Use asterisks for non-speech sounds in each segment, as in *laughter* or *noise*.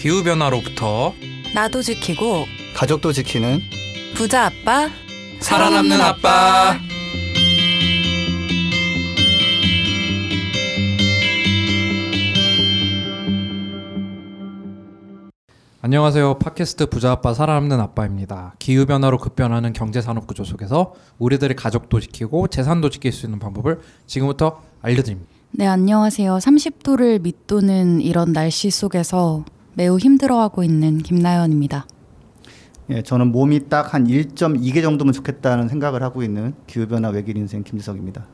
기후 변화로부터 나도 지키고 가족도 지키는 부자 아빠 살아남는 아빠. 안녕하세요. 팟캐스트 부자 아빠 살아남는 아빠입니다. 기후 변화로 급변하는 경제 산업 구조 속에서 우리들의 가족도 지키고 재산도 지킬 수 있는 방법을 지금부터 알려드립니다. 네 안녕하세요 30도를 밑도는 이런 날씨 속에서 매우 힘들어하고 있는 김나연입니다 예, 저는 몸이 딱 한 1.2개 정도면 좋겠다는 생각을 하고 있는 기후변화 외길 인생 김지석입니다.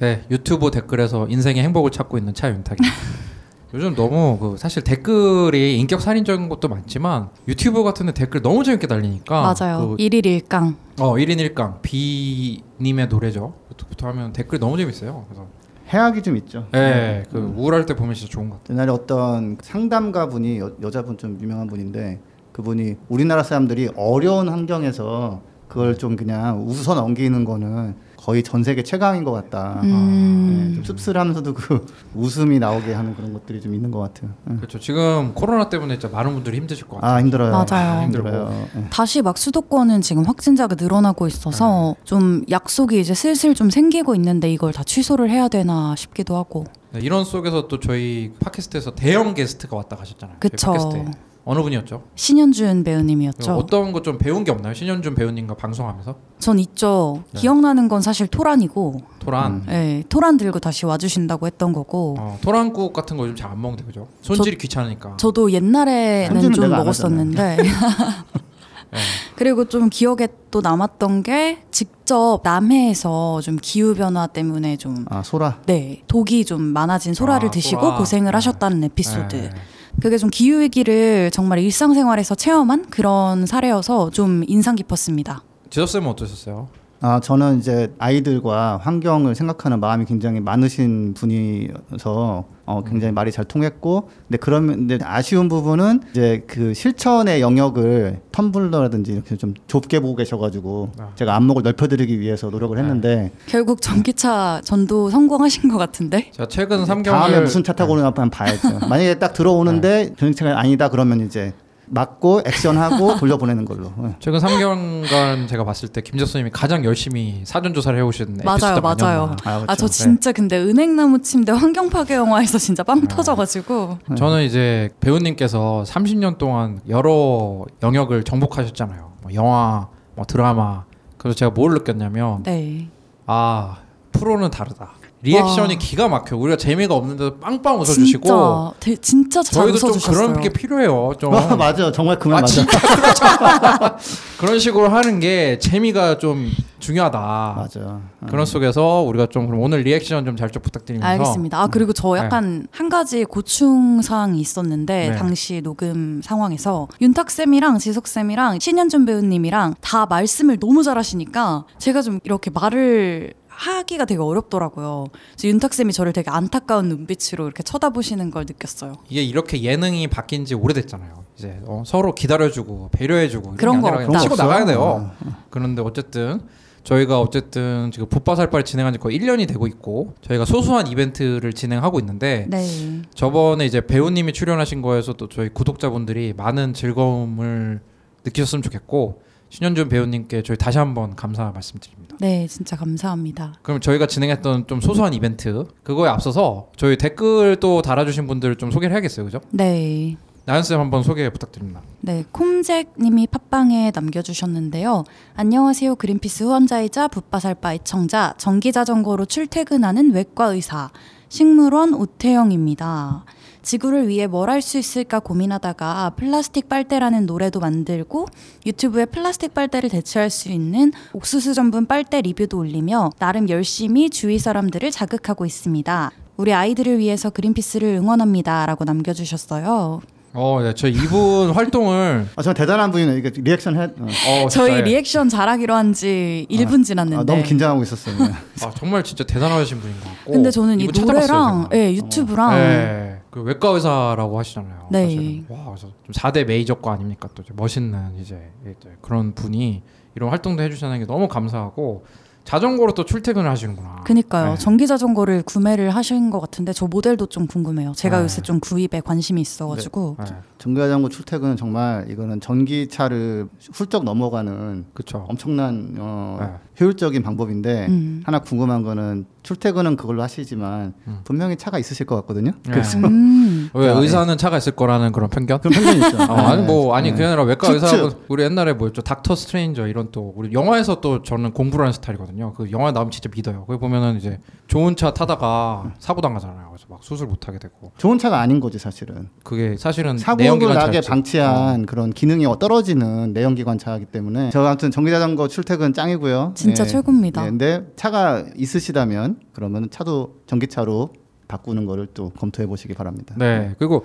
네, 유튜브 댓글에서 인생의 행복을 찾고 있는 차윤탁입니다. *laughs* 요즘 너무 그 사실 댓글이 인격 살인적인 것도 많지만 유튜브 같은 데 댓글 너무 재밌게 달리니까 맞아요 그, 일일 일강 어 1인 1강 비님의 노래죠. 부터 하면 댓글 너무 재밌어요. 그래서 해악이 좀 있죠. 예, 그 우울할 때 보면 진짜 좋은 것 같아요. 옛날에 어떤 상담가 분이 여, 여자분 좀 유명한 분인데 그분이 우리나라 사람들이 어려운 환경에서 그걸 좀 그냥 웃어 넘기는 거는 거의 전 세계 최강인 것 같다. 음, 예, 좀 씁쓸하면서도 그 *laughs* 웃음이 나오게 하는 그런 것들이 좀 있는 것 같아요. 예. 그렇죠. 지금 코로나 때문에 진짜 많은 분들이 힘드실 것 같아요. 아 힘들어요. 맞아요. 힘들어요. 예. 다시 막 수도권은 지금 확진자가 늘어나고 있어서 좀 약속이 이제 슬슬 좀 생기고 있는데 이걸 다 취소를 해야 되나 싶기도 하고 네, 이런 속에서 또 저희 팟캐스트에서 대형 게스트가 왔다 가셨잖아요. 팟캐스트에. 어느 분이었죠? 신현준 배우님이었죠 어떤 거좀 배운 게 없나요? 신현준 배우님과 방송하면서 전 있죠 네. 기억나는 건 사실 토란이고 토란, 음. 예, 토란 들고 다시 와주신다고 했던 거고 어, 토란국 같은 거 요즘 잘 안 먹는데 그죠? 손질이 귀찮으니까. 저도 옛날에는 좀 먹었었는데 *laughs* 네. *laughs* 그리고 좀 기억에 또 남았던 게 직접 남해에서 좀 기후 변화 때문에 좀 아 소라. 네, 독이 좀 많아진 소라를 아, 드시고 소라. 고생을 네. 하셨다는 에피소드. 네. 그게 좀 기후 위기를 정말 일상생활에서 체험한 그런 사례여서 좀 인상 깊었습니다. 지섭 쌤은 어떠셨어요? 아 저는 이제 아이들과 환경을 생각하는 마음이 굉장히 많으신 분이어서 어, 굉장히 말이 잘 통했고 근데 그러면 근데 아쉬운 부분은 이제 그 실천의 영역을 텀블러라든지 이렇게 좀 좁게 보고 계셔가지고 아. 제가 안목을 넓혀드리기 위해서 노력을 했는데 결국 전기차 전도 성공하신 것 같은데? 제가 최근 3개월 다음에 무슨 차 타고 오는 한번 봐야죠. *laughs* 만약에 딱 들어오는데 전기차가 아니다 그러면 이제 맞고 액션하고 *laughs* 돌려보내는 걸로. 예. 최근 3개월간 제가 봤을 때 김재수님이 가장 열심히 사전 조사를 해오신 맞아요, 맞아요. 아니었나. 아, 아, 그렇죠. 저 진짜 근데 은행나무 침대 환경 파괴 영화에서 진짜 빵 아. 터져가지고 저는 이제 배우님께서 30년 동안 여러 영역을 정복하셨잖아요. 뭐 영화, 뭐 드라마. 그래서 제가 뭘 느꼈냐면 네. 아 프로는 다르다. 리액션이 와. 기가 막혀. 우리가 재미가 없는데도 빵빵 웃어주시고 진짜 대- 진짜 잘 저희도 좀 웃어주셨어요. 그런 게 필요해요. 좀 *laughs* 아, 맞아 정말 그만 아, 맞아. 진짜 *laughs* 그런 식으로 하는 게 재미가 좀 중요하다. 맞아. 어. 그런 속에서 우리가 좀 그럼 오늘 리액션 좀 잘 좀 부탁드리면서 알겠습니다. 아 그리고 저 약간 한 가지 고충 사항이 있었는데 네. 당시 녹음 상황에서 윤탁 쌤이랑 지석 쌤이랑 신현준 배우님이랑 다 말씀을 너무 잘하시니까 제가 좀 이렇게 말을 하기가 되게 어렵더라고요. 그래서 윤탁 쌤이 저를 되게 안타까운 눈빛으로 이렇게 쳐다보시는 걸 느꼈어요. 이게 이렇게 예능이 바뀐 지 오래됐잖아요. 이제 어, 서로 기다려주고 배려해주고 그런 게거 치고. 나가야 돼요. 그런데 어쨌든 저희가 어쨌든 지금 붓바살바를 진행한 지 거의 1년이 되고 있고 저희가 소소한 이벤트를 진행하고 있는데 네. 저번에 이제 배우님이 출연하신 거에서 또 저희 구독자분들이 많은 즐거움을 느끼셨으면 좋겠고 신현준 배우님께 저희 다시 한번 감사 말씀드립니다. 네, 진짜 감사합니다. 그럼 저희가 진행했던 좀 소소한 이벤트 그거에 앞서서 저희 댓글 또 달아주신 분들 좀 소개를 해야겠어요, 그죠? 네. 나연 쌤 한번 소개 부탁드립니다. 네, 콤잭님이 팟빵에 남겨주셨는데요. 안녕하세요. 그린피스 후원자이자 붓바살바 애청자, 전기자전거로 출퇴근하는 외과 의사, 식물원 오태영입니다. 지구를 위해 뭘 할 수 있을까 고민하다가 플라스틱 빨대라는 노래도 만들고 유튜브에 플라스틱 빨대를 대체할 수 있는 옥수수 전분 빨대 리뷰도 올리며 나름 열심히 주위 사람들을 자극하고 있습니다. 우리 아이들을 위해서 그린피스를 응원합니다. 라고 남겨주셨어요. 어, 네, 저 이분 *laughs* 활동을 아, 정말 대단한 분이네. 이게 리액션 해. 어. 어, 저희 리액션 잘하기로 한 지 1분 지났는데. 아, 너무 긴장하고 있었어요. 네. *laughs* 아, 정말 진짜 대단하신 분인 것 같고. 근데 저는 이 노래랑. 예, 유튜브랑 네, 그 외과 의사라고 하시잖아요. 네. 사실은. 와, 그래서 좀 4대 메이저과 아닙니까? 또 이제 멋있는 이제, 이제 그런 분이 이런 활동도 해주시는 게 너무 감사하고 자전거로 또 출퇴근을 하시는구나. 그니까요. 네. 전기 자전거를 구매를 하신 것 같은데 저 모델도 좀 궁금해요. 제가 네. 요새 좀 구입에 관심이 있어가지고. 네. 전기 자전거 출퇴근은 정말 이거는 전기차를 훌쩍 넘어가는 그렇죠. 엄청난 어, 네. 효율적인 방법인데 음. 하나 궁금한 거는 출퇴근은 그걸로 하시지만 음. 분명히 차가 있으실 것 같거든요. 네. 그래서 음. *laughs* 왜 자, 의사는 차가 있을 거라는 그런 편견? 그런 편견이 있죠. 어, 아니 뭐 아니 네. 그게 아니라 외과. 의사 우리 옛날에 뭐였죠 닥터 스트레인저 이런 또 우리 영화에서 또 저는 공부를 하는 스타일이거든요 그 영화 나오면 진짜 믿어요 거기 보면은 이제 좋은 차 타다가 사고 당하잖아요 그래서 막 수술 못 하게 되고 좋은 차가 아닌 거지 사실은. 그게 사실은 사고를 나게 차였지. 어. 방치한 그런 기능이 떨어지는 내연기관 차이기 때문에 저 아무튼 전기자전거 출퇴근 짱이고요. 진짜 예. 최고입니다. 예, 근데 차가 있으시다면 그러면 차도 전기차로 바꾸는 거를 또 검토해 보시기 바랍니다. 네 그리고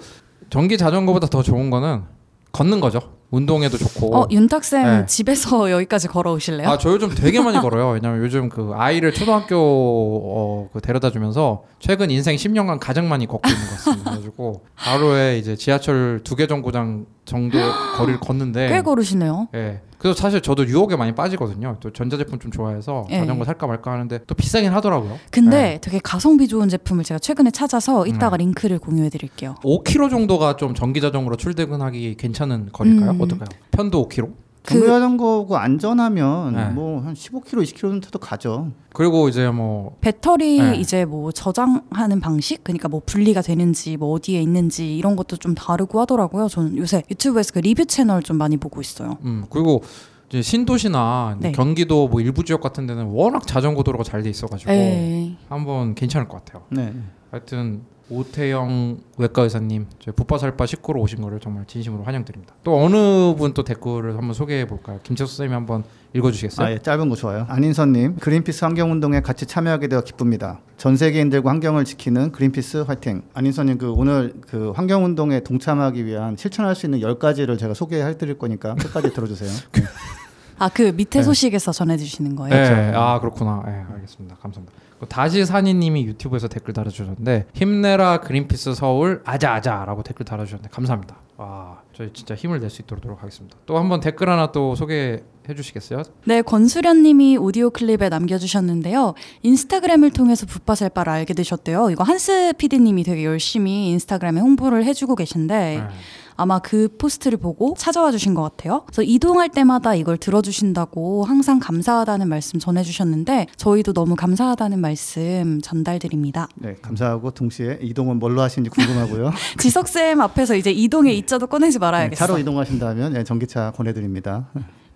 전기 자전거보다 더 좋은 거는 걷는 거죠 운동에도 좋고 어, 윤탁 쌤 네. 집에서 *laughs* 여기까지 걸어오실래요? 아, 저 요즘 되게 많이 *laughs* 걸어요. 왜냐면 요즘 그 아이를 초등학교 어, 그 데려다 주면서 최근 인생 10년간 가장 많이 걷고 있는 것 같습니다. 그래가지고 하루에 이제 지하철 두 개 정거장 정도 *gasps* 거리를 걷는데 꽤 걸으시네요. 예. 그래서 사실 저도 유혹에 많이 빠지거든요. 또 전자제품 좀 좋아해서 예. 자전거 살까 말까 하는데 또 비싸긴 하더라고요. 근데 네. 되게 가성비 좋은 제품을 제가 최근에 찾아서 이따가 음. 링크를 공유해 드릴게요. 5km 정도가 좀 전기 자전거로 출퇴근하기 괜찮은 거리일까요? 음. 어떨까요? 편도 5km? 그 전기자전거고 안전하면 네. 뭐한 15km, 20km 타도 가죠. 그리고 이제 뭐 배터리 네. 이제 뭐 저장하는 방식 그러니까 뭐 분리가 되는지 뭐 어디에 있는지 이런 것도 좀 다르고 하더라고요. 저는 요새 유튜브에서 그 리뷰 채널 좀 많이 보고 있어요. 음, 그리고 이제 신도시나 네. 경기도 뭐 일부 지역 같은 데는 워낙 자전거 도로가 잘 돼 있어가지고 에 한번 괜찮을 것 같아요. 네. 하여튼 오태영 외과 의사님 저희 붓바살바 식구로 오신 거를 정말 진심으로 환영드립니다. 또 어느 분 또 댓글을 한번 소개해 볼까요? 김채수 선생님이 한번 읽어주시겠어요? 아, 예, 짧은 거 좋아요. 안인선님, 그린피스 환경운동에 같이 참여하게 되어 기쁩니다. 전 세계인들과 환경을 지키는 그린피스 화이팅. 안인선님, 그 오늘 그 환경운동에 동참하기 위한 실천할 수 있는 10가지를 제가 소개해 드릴 거니까 끝까지 들어주세요. 네. *laughs* 아 그 밑에 네. 소식에서 전해주시는 거예요. 네, 아 그렇구나. 네, 알겠습니다. 감사합니다. 그 다시 산이님이 유튜브에서 댓글 달아주셨는데 힘내라 그린피스 서울 아자아자라고 댓글 달아주셨는데 감사합니다. 아 저희 진짜 힘을 낼 수 있도록 하겠습니다. 또 한번 댓글 하나 또 소개해 주시겠어요? 네, 권수련님이 오디오 클립에 남겨주셨는데요. 인스타그램을 통해서 붓바살바를 알게 되셨대요. 이거 한스 PD님이 되게 열심히 인스타그램에 홍보를 해주고 계신데 네. 아마 그 post를 보고 찾아와 주신 것 같아요. 그래서 이동할 때마다 이걸 들어주신다고 항상 감사하다는 말씀 전해주셨는데 저희도 너무 감사하다는 말씀 전달드립니다. 네, 감사하고 동시에 이동은 뭘로 하시는지 궁금하고요. *laughs* 지석 쌤 앞에서 이제 이동의 이자도 꺼내지 네, 말아야겠어. 차로 이동하신다면 네, 전기차 보내드립니다.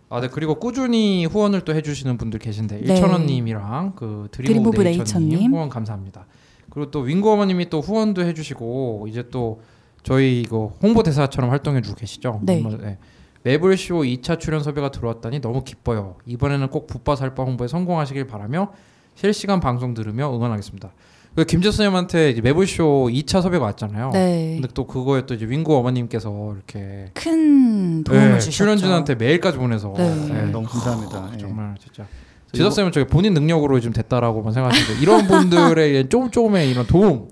아, 네 그리고 꾸준히 후원을 또 해주시는 분들 계신데 네. 1천 원님이랑 그 Dream of Nature님. 후원 감사합니다. 그리고 또 윙고 어머님이 또 후원도 해주시고 이제 또 저희 이거 홍보 대사처럼 활동해 주고 계시죠. 네. 얼마 전에 매블쇼 2차 출연 섭외가 들어왔다니 너무 기뻐요. 이번에는 꼭 붓바살바 홍보에 성공하시길 바라며 실시간 방송 들으며 응원하겠습니다. 그 김재수 선생님한테 이제 매블쇼 2차 섭외가 왔잖아요. 네. 근데 또 그거에 또 이제 윙고 어머님께서 이렇게 큰 도움을 네, 주셨죠. 출연진한테 메일까지 보내서 네. 네, 너무 감사합니다. 예. 정말 진짜 지석 쌤은 저기 본인 능력으로 지금 됐다라고만 생각하시는데 이런 분들의 조금 조금의 이런 도움,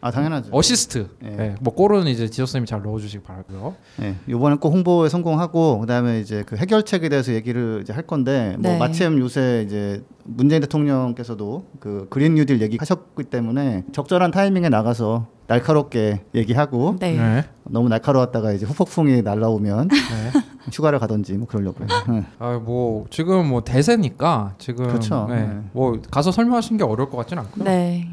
아 당연하죠. 어시스트, 예. 예, 뭐 골은 이제 지석 쌤이 잘 넣어주시기 바라고요. 네, 이번엔 꼭 홍보에 성공하고 그다음에 이제 그 해결책에 대해서 얘기를 이제 할 건데 뭐 네. 마침 요새 이제 문재인 대통령께서도 그 그린 뉴딜 얘기하셨기 때문에 적절한 타이밍에 나가서 날카롭게 얘기하고 네. 네. 너무 날카로웠다가 이제 후폭풍이 날라오면 네. *laughs* 휴가를 가든지 뭐 그러려고요. 네. 아뭐 지금 뭐 대세니까 지금 그렇죠. 네. 네. 뭐 가서 설명하시는 게 어려울 것 같지는 않고요. 네.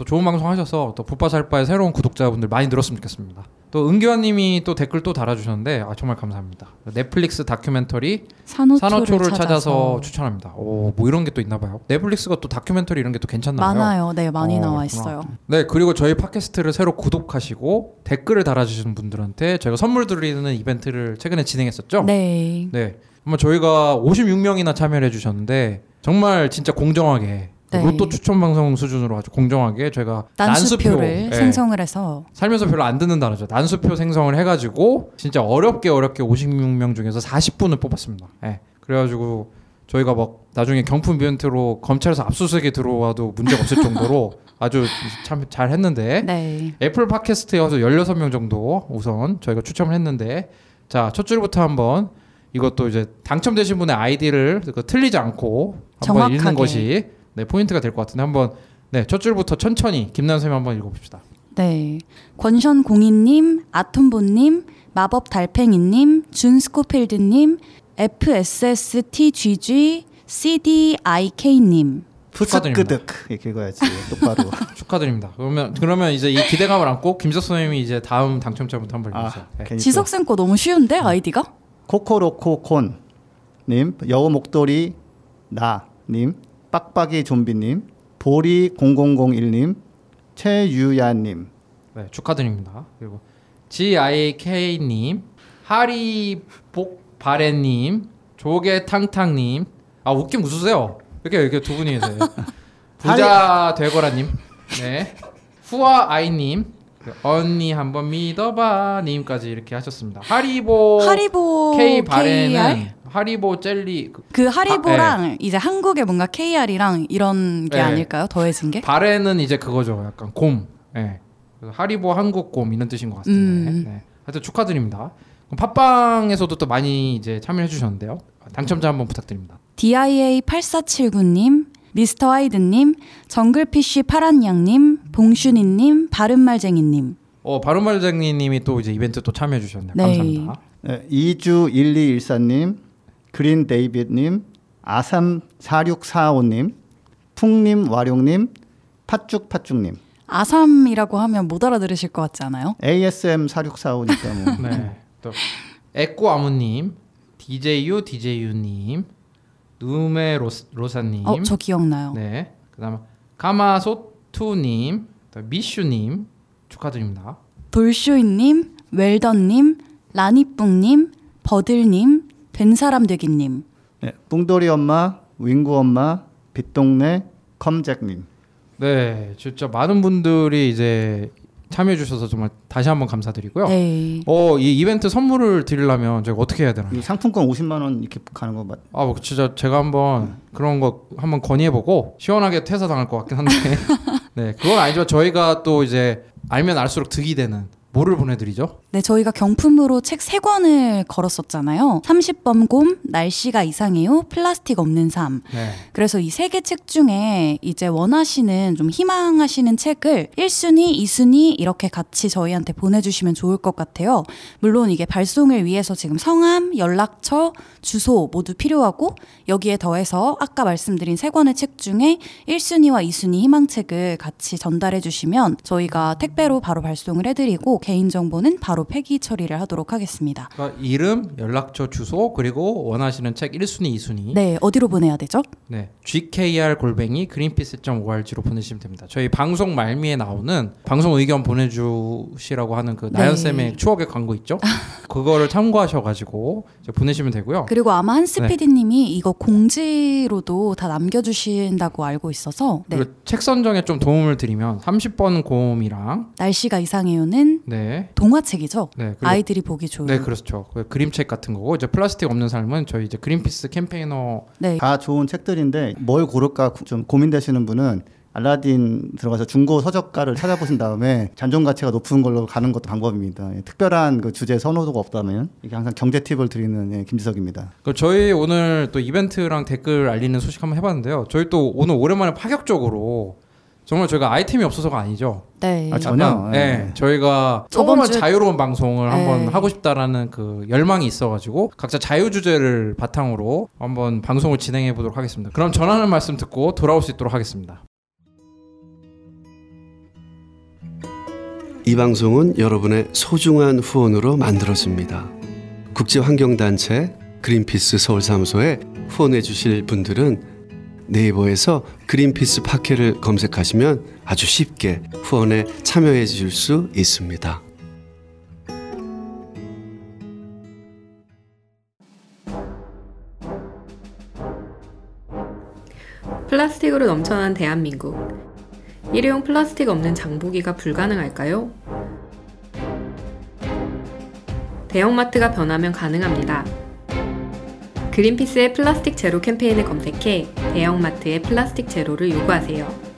네. 또 좋은 방송 하셔서 또 붓바살바의 새로운 구독자분들 많이 늘었으면 좋겠습니다. 또 은교환님이 또 댓글 또 달아주셨는데 아 정말 감사합니다. 넷플릭스 다큐멘터리 산호초를, 산호초를 찾아서, 찾아서, 추천합니다. 오, 뭐 이런 게 또 있나 봐요. 넷플릭스가 또 다큐멘터리 이런 게 또 괜찮나 봐요. 많아요. 네, 많이 어, 나와. 있어요. 네, 그리고 저희 팟캐스트를 새로 구독하시고 댓글을 달아주시는 분들한테 저희가 선물 드리는 이벤트를 최근에 진행했었죠. 네. 네. 아마 저희가 56명이나 참여를 해주셨는데 정말 진짜 공정하게 네. 로또 추천 방송 수준으로 아주 공정하게 저희가 난수표를 예, 생성을 해서 살면서 별로 안 듣는 단어죠. 난수표 생성을 해가지고 진짜 어렵게 어렵게 56명 중에서 40분을 뽑았습니다. 예. 그래가지고 저희가 막 나중에 경품 이벤트로 검찰에서 압수수색에 들어와도 문제가 없을 정도로 *laughs* 아주 참 잘 했는데 네. 애플 팟캐스트에 와서 16명 정도 우선 저희가 추첨을 했는데 자 첫 줄부터 한번 이것도 이제 당첨되신 분의 아이디를 그 틀리지 않고 한번 읽는 정확하게. 것이 네, 포인트가 될 것 같은데 한번 네, 첫 줄부터 천천히 김난 쌤 한번 읽어 봅시다. 네. 권션 공인 님, 아톰보 님, 마법 달팽이 님, 준 스코필드 님, FSSTGG, CDIK님. 푸스끄득 이렇게 읽어야지 똑바로. *laughs* 축하드립니다. 그러면 그러면 이제 이 기대감을 안고 김석 선생님이 이제 다음 당첨자부터 한번 읽어주세요. 네. 괜히 또 지석 쌤 거 너무 쉬운데 아이디가? 코코로코콘 님, 여우 목도리 나 님, 빡빡이 좀비님, 보리 0001님, 최유야님. 네, 축하드립니다. 그리고 GIK님, 하리복바레님, 조개탕탕님, 아 웃김 웃으세요. 이렇게 이렇게 두 분이 계세요. *laughs* 부자 되거라님, 네, 후아 아이님, 언니 한번 믿어봐 님까지 이렇게 하셨습니다. 하리보, 하리보 K? 바레는 하리보 젤리 그 그 하리보랑 이제 한국의 뭔가 KR이랑 이런 게 네. 아닐까요? 더해진 게? 바레는 이제 그거죠. 약간 곰. 예. 그래서 하리보 한국 곰 이런 뜻인 것 같은데. 음. 네. 하여튼 축하드립니다. 그럼 팟빵에서도 또 많이 이제 참여해 주셨는데요. 당첨자 한번 부탁드립니다. DIA8479님, 미스터 하이드님, 정글피쉬 파란양님, 봉슈니님, 바른말쟁이님. 어, 바른말쟁이님이 또 이제 이벤트 또 참여해 주셨네요. 네. 감사합니다. 네, 2주 1214님, 그린 데이빗님, 아삼 4645님, 풍님 와룡님, 팥죽팥죽님, 아삼이라고 하면 못 알아들으실 것 같지 않아요? ASM 4645니까 뭐. *laughs* 네. 또 에꼬 아무님, DJU DJU님, 누메 로사님. 어, 저 기억나요. 네. 그다음 가마소투님, 또 미슈님 축하드립니다. 돌쇼이님, 웰던님, 라니뿡님, 버들님, 된 사람 되기님. 네, 뿡돌이 엄마, 윙구 엄마, 빛동네, 컴잭님. 네, 진짜 많은 분들이 이제 참여해 주셔서 정말 다시 한번 감사드리고요. 네. 어, 이 이벤트 선물을 드리려면 제가 어떻게 해야 되나요? 이 상품권 50만 원 이렇게 가는 거 맞? 아, 뭐 진짜 제가 한번 그런 거 한번 건의해 보고 시원하게 퇴사 당할 것 같긴 한데. *laughs* 네, 그건 아니지만 저희가 또 이제 알면 알수록 득이 되는 뭐를 보내 드리죠? 네, 저희가 경품으로 책 세권을 걸었었잖아요. 30번 곰, 날씨가 이상해요, 플라스틱 없는 삶. 네. 그래서 이 세 개 책 중에 이제 원하시는 좀 희망하시는 책을 1순위, 2순위 이렇게 같이 저희한테 보내주시면 좋을 것 같아요. 물론 이게 발송을 위해서 지금 성함, 연락처, 주소 모두 필요하고 여기에 더해서 아까 말씀드린 세 권의 책 중에 1순위와 2순위 희망책을 같이 전달해 주시면 저희가 택배로 바로 발송을 해드리고 개인정보는 바로 폐기 처리를 하도록 하겠습니다. 그러니까 이름, 연락처, 주소 그리고 원하시는 책 1순위, 2순위. 네, 어디로 보내야 되죠? 네, gkr 골뱅이 greenpeace.org로 보내시면 됩니다. 저희 방송 말미에 나오는 방송 의견 보내주시라고 하는 그 나연 네. 쌤의 추억의 광고 있죠? *laughs* 그거를 참고하셔가지고 보내시면 되고요. 그리고 아마 한스 네. PD님이 이거 공지로도 다 남겨주신다고 알고 있어서 네. 책 선정에 좀 도움을 드리면 30번 곰이랑 날씨가 이상해요는 네, 동화책이죠. 네, 그리고 아이들이 보기 좋은. 네 그렇죠. 그 그림책 같은 거고 이제 플라스틱 없는 삶은 저희 이제 그린피스 캠페이너 네. 다 좋은 책들인데 뭘 고를까 구- 좀 고민되시는 분은 알라딘 들어가서 중고 서적가를 찾아보신 다음에 *laughs* 잔존 가치가 높은 걸로 가는 것도 방법입니다. 예, 특별한 그 주제 선호도가 없다면 이게 항상 경제 팁을 드리는 예, 김지석입니다. 그 저희 오늘 또 이벤트랑 댓글 알리는 소식 한번 해봤는데요. 저희 또 오늘 오랜만에 파격적으로 정말 저희가 아이템이 없어서가 아니죠. 네. 아, 전혀. 약간, 예. 네, 저희가 저번 조금만 주에- 자유로운 방송을 네. 한번 하고 싶다라는 그 열망이 있어가지고 각자 자유 주제를 바탕으로 한번 방송을 진행해 보도록 하겠습니다. 그럼 전하는 말씀 듣고 돌아올 수 있도록 하겠습니다. 이 방송은 여러분의 소중한 후원으로 만들어집니다. 국제환경단체 그린피스 서울사무소에 후원해 주실 분들은 네이버에서 그린피스 파케를 검색하시면 아주 쉽게 후원에 참여해 주실 수 있습니다. 플라스틱으로 넘쳐난 대한민국. 일회용 플라스틱 없는 장보기가 불가능할까요? 대형마트가 변하면 가능합니다. 그린피스의 플라스틱 제로 캠페인을 검색해 대형마트의 플라스틱 제로를 요구하세요.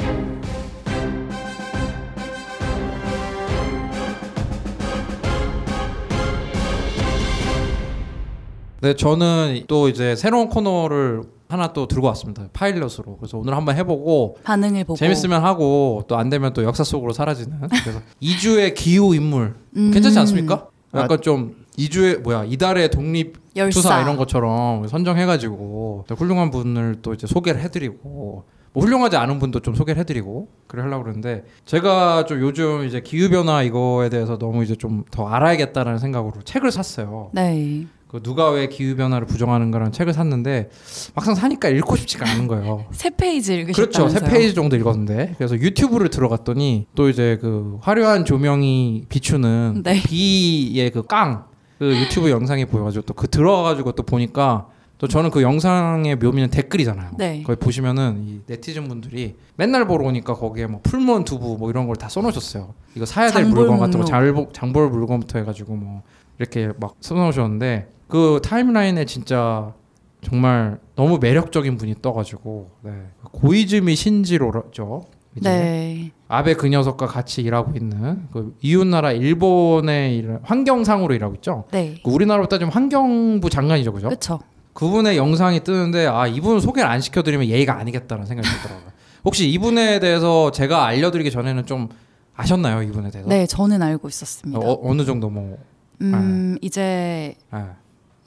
네, 저는 또 이제 새로운 코너를 하나 또 들고 왔습니다. 파일럿으로. 그래서 오늘 한번 해보고 반응을 보고 재밌으면 하고 또 안 되면 또 역사 속으로 사라지는. 그래서 *laughs* 이주의 기후 인물 음, 괜찮지 않습니까? 아. 약간 좀 이주의 뭐야 이달의 독립 열사 투사 이런 것처럼 선정해가지고 또 훌륭한 분을 또 이제 소개를 해드리고 뭐 훌륭하지 않은 분도 좀 소개를 해드리고 그래 하려고 그러는데 제가 좀 요즘 이제 기후 변화 이거에 대해서 너무 이제 좀 더 알아야겠다라는 생각으로 책을 샀어요. 네. 그 누가 왜 기후 변화를 부정하는가라는 책을 샀는데 막상 사니까 읽고 싶지가 않은 거예요. *laughs* 세 페이지 그렇죠. 읽으셨다면서요? 세 페이지 정도 읽었는데 그래서 유튜브를 들어갔더니 또 이제 그 화려한 조명이 비추는 네. 비의 그 깡 그 유튜브 영상이 보여가지고 또 그 들어가가지고 또 보니까 또 저는 그 영상의 묘미는 댓글이잖아요. 네. 거기 보시면은 이 네티즌 분들이 맨날 보러 오니까 거기에 뭐 풀무원 두부 뭐 이런 걸 다 써놓으셨어요. 이거 사야 될 물건 같은 거 장볼 물건부터 해가지고 뭐 이렇게 막 써놓으셨는데 그 타임라인에 진짜 정말 너무 매력적인 분이 떠가지고 네. 고이즈미 신지로죠. 네. 아베 그 녀석과 같이 일하고 있는 그 이웃나라 일본의 일, 환경상으로 일하고 있죠. 네. 그 우리나라로 따지면 환경부 장관이죠, 그죠? 그렇죠. 그분의 영상이 뜨는데 아 이분 소개를 안 시켜드리면 예의가 아니겠다는 생각이 들더라고요. *laughs* 혹시 이분에 대해서 제가 알려드리기 전에는 좀 아셨나요, 이분에 대해서? 네, 저는 알고 있었습니다. 어, 어느 정도 뭐? 음, 이제 예.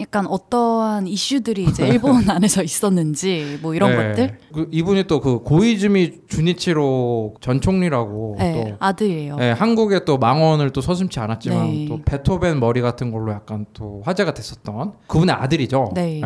약간 어떠한 이슈들이 이제 일본 *laughs* 안에서 있었는지 뭐 이런 네. 것들. 그 이분이 또 그 고이즈미 주니치로 전 총리라고 네, 또 아들이에요. 네, 한국에 또 망언을 또 서슴지 않았지만 네. 또 베토벤 머리 같은 걸로 약간 또 화제가 됐었던 그분의 아들이죠. 네.